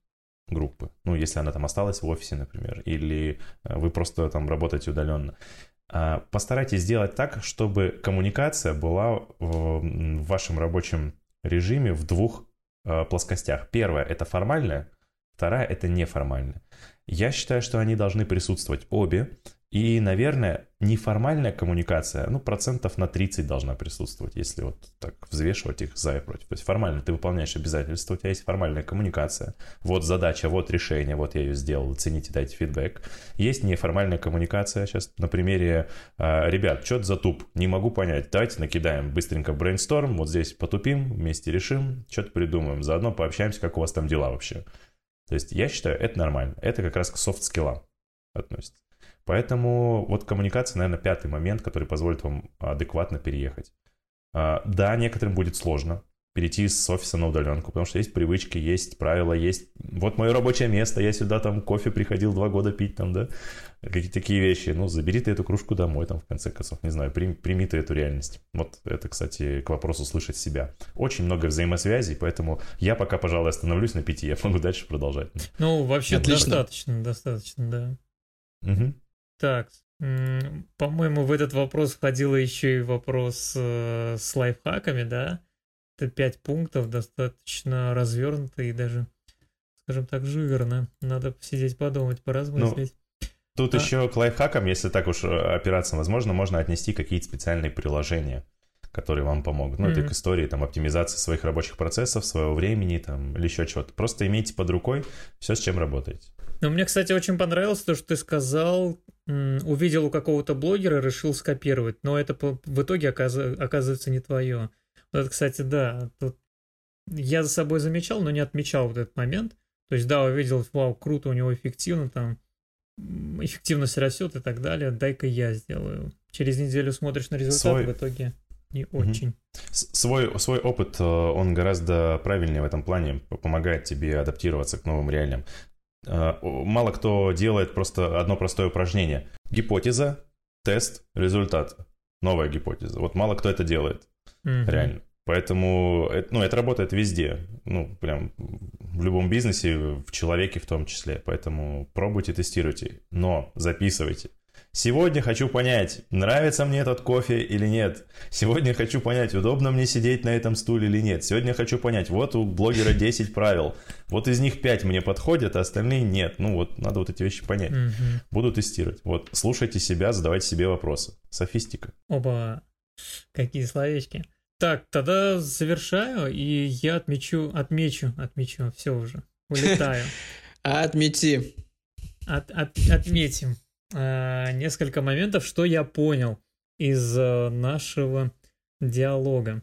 группы. Ну, если она там осталась в офисе, например, или э, вы просто там работаете удаленно. А, постарайтесь сделать так, чтобы коммуникация была в вашем рабочем режиме в двух а, плоскостях. Первая — это формальная, вторая — это неформальная. Я считаю, что они должны присутствовать обе, и, наверное, неформальная коммуникация, ну, процентов на 30 должна присутствовать, если вот так взвешивать их за и против. То есть формально ты выполняешь обязательства, у тебя есть формальная коммуникация, вот задача, вот решение, вот я ее сделал, оцените, дайте фидбэк. Есть неформальная коммуникация, сейчас на примере, а, ребят, что это за туп, не могу понять, давайте накидаем быстренько брейнсторм, вот здесь потупим, вместе решим, что-то придумаем, заодно пообщаемся, как у вас там дела вообще. То есть я считаю, это нормально, это как раз к софт-скиллам относится. Поэтому вот коммуникация, наверное, пятый момент, который позволит вам адекватно переехать. А, да, некоторым будет сложно перейти с офиса на удаленку, потому что есть привычки, есть правила, есть... Вот мое рабочее место, я сюда там кофе приходил два года пить там, да, какие-то такие вещи. Ну, забери ты эту кружку домой там, в конце концов, не знаю, прими, прими ты эту реальность. Вот это, кстати, к вопросу слышать себя. Очень много взаимосвязей, поэтому я пока, пожалуй, остановлюсь на пяти, я могу дальше продолжать. Ну, вообще Отлично. достаточно, достаточно, да. Угу. Так, по-моему, в этот вопрос входило еще и вопрос э, с лайфхаками, да? Это пять пунктов, достаточно развернуто и даже, скажем так, жирно. Надо посидеть, подумать, поразмыслить. Ну, тут а... еще к лайфхакам, если так уж э, опираться, возможно, можно отнести какие-то специальные приложения которые вам помогут. Ну, mm-hmm. это к истории там оптимизации своих рабочих процессов, своего времени там или еще чего-то. Просто имейте под рукой все, с чем работаете. Ну, мне, кстати, очень понравилось то, что ты сказал, увидел у какого-то блогера, решил скопировать, но это в итоге оказывается не твое. Вот это, кстати, да, тут я за собой замечал, но не отмечал вот этот момент. То есть, да, увидел, вау, круто, у него эффективно, там, эффективность растет и так далее, дай-ка я сделаю. Через неделю смотришь на результат, Свой... в итоге не очень. Свой, свой опыт, э, он гораздо правильнее в этом плане, помогает тебе адаптироваться к новым реалиям. Э, мало кто делает просто одно простое упражнение. Гипотеза, тест, результат. Новая гипотеза. Вот мало кто это делает. Mm-hmm. Реально. Поэтому ну, это работает везде. Ну, прям в любом бизнесе, в человеке в том числе. Поэтому пробуйте, тестируйте. Но записывайте. Сегодня хочу понять, нравится мне этот кофе или нет. Сегодня хочу понять, удобно мне сидеть на этом стуле или нет. Сегодня хочу понять, вот у блогера 10 правил. Вот из них 5 мне подходят, а остальные нет. Ну вот, надо вот эти вещи понять. Угу. Буду тестировать. Вот, слушайте себя, задавайте себе вопросы. Софистика. Оба, какие словечки. Так, тогда завершаю, и я отмечу, отмечу, отмечу, все уже, улетаю. Отмети. От, от, отметим. Э, несколько моментов, что я понял из э, нашего диалога.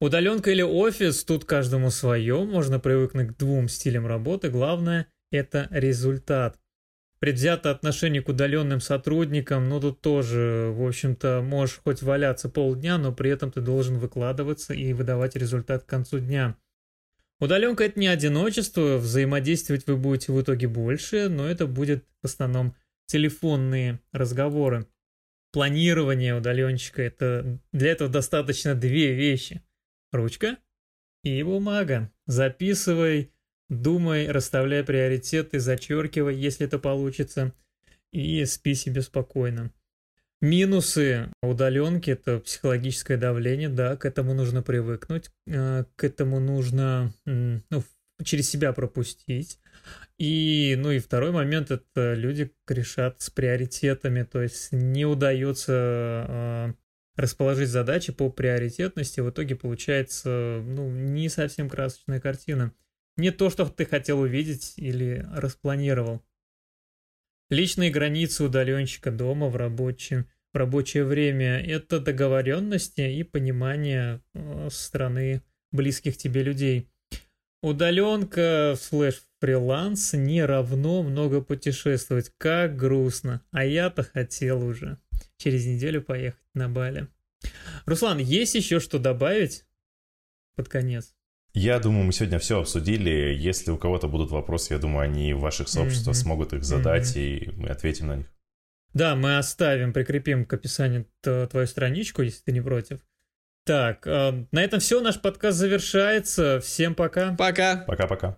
Удаленка или офис, тут каждому свое, можно привыкнуть к двум стилям работы, главное это результат. Предвзятое отношение к удаленным сотрудникам, ну тут тоже, в общем-то, можешь хоть валяться полдня, но при этом ты должен выкладываться и выдавать результат к концу дня. Удаленка это не одиночество, взаимодействовать вы будете в итоге больше, но это будет в основном телефонные разговоры. Планирование удаленщика это для этого достаточно две вещи. Ручка и бумага. Записывай Думай, расставляй приоритеты, зачеркивай, если это получится, и спи себе спокойно. Минусы удаленки – это психологическое давление, да, к этому нужно привыкнуть, э, к этому нужно ну, через себя пропустить. И, ну и второй момент – это люди решат с приоритетами, то есть не удается э, расположить задачи по приоритетности, в итоге получается ну, не совсем красочная картина не то, что ты хотел увидеть или распланировал. Личные границы удаленщика дома в рабочем в рабочее время – это договоренности и понимание э, стороны близких тебе людей. Удаленка слэш фриланс не равно много путешествовать. Как грустно. А я-то хотел уже через неделю поехать на Бали. Руслан, есть еще что добавить под конец? Я думаю, мы сегодня все обсудили. Если у кого-то будут вопросы, я думаю, они в ваших сообществах mm-hmm. смогут их задать, mm-hmm. и мы ответим на них. Да, мы оставим, прикрепим к описанию твою страничку, если ты не против. Так, э, на этом все, наш подкаст завершается. Всем пока. Пока. Пока-пока.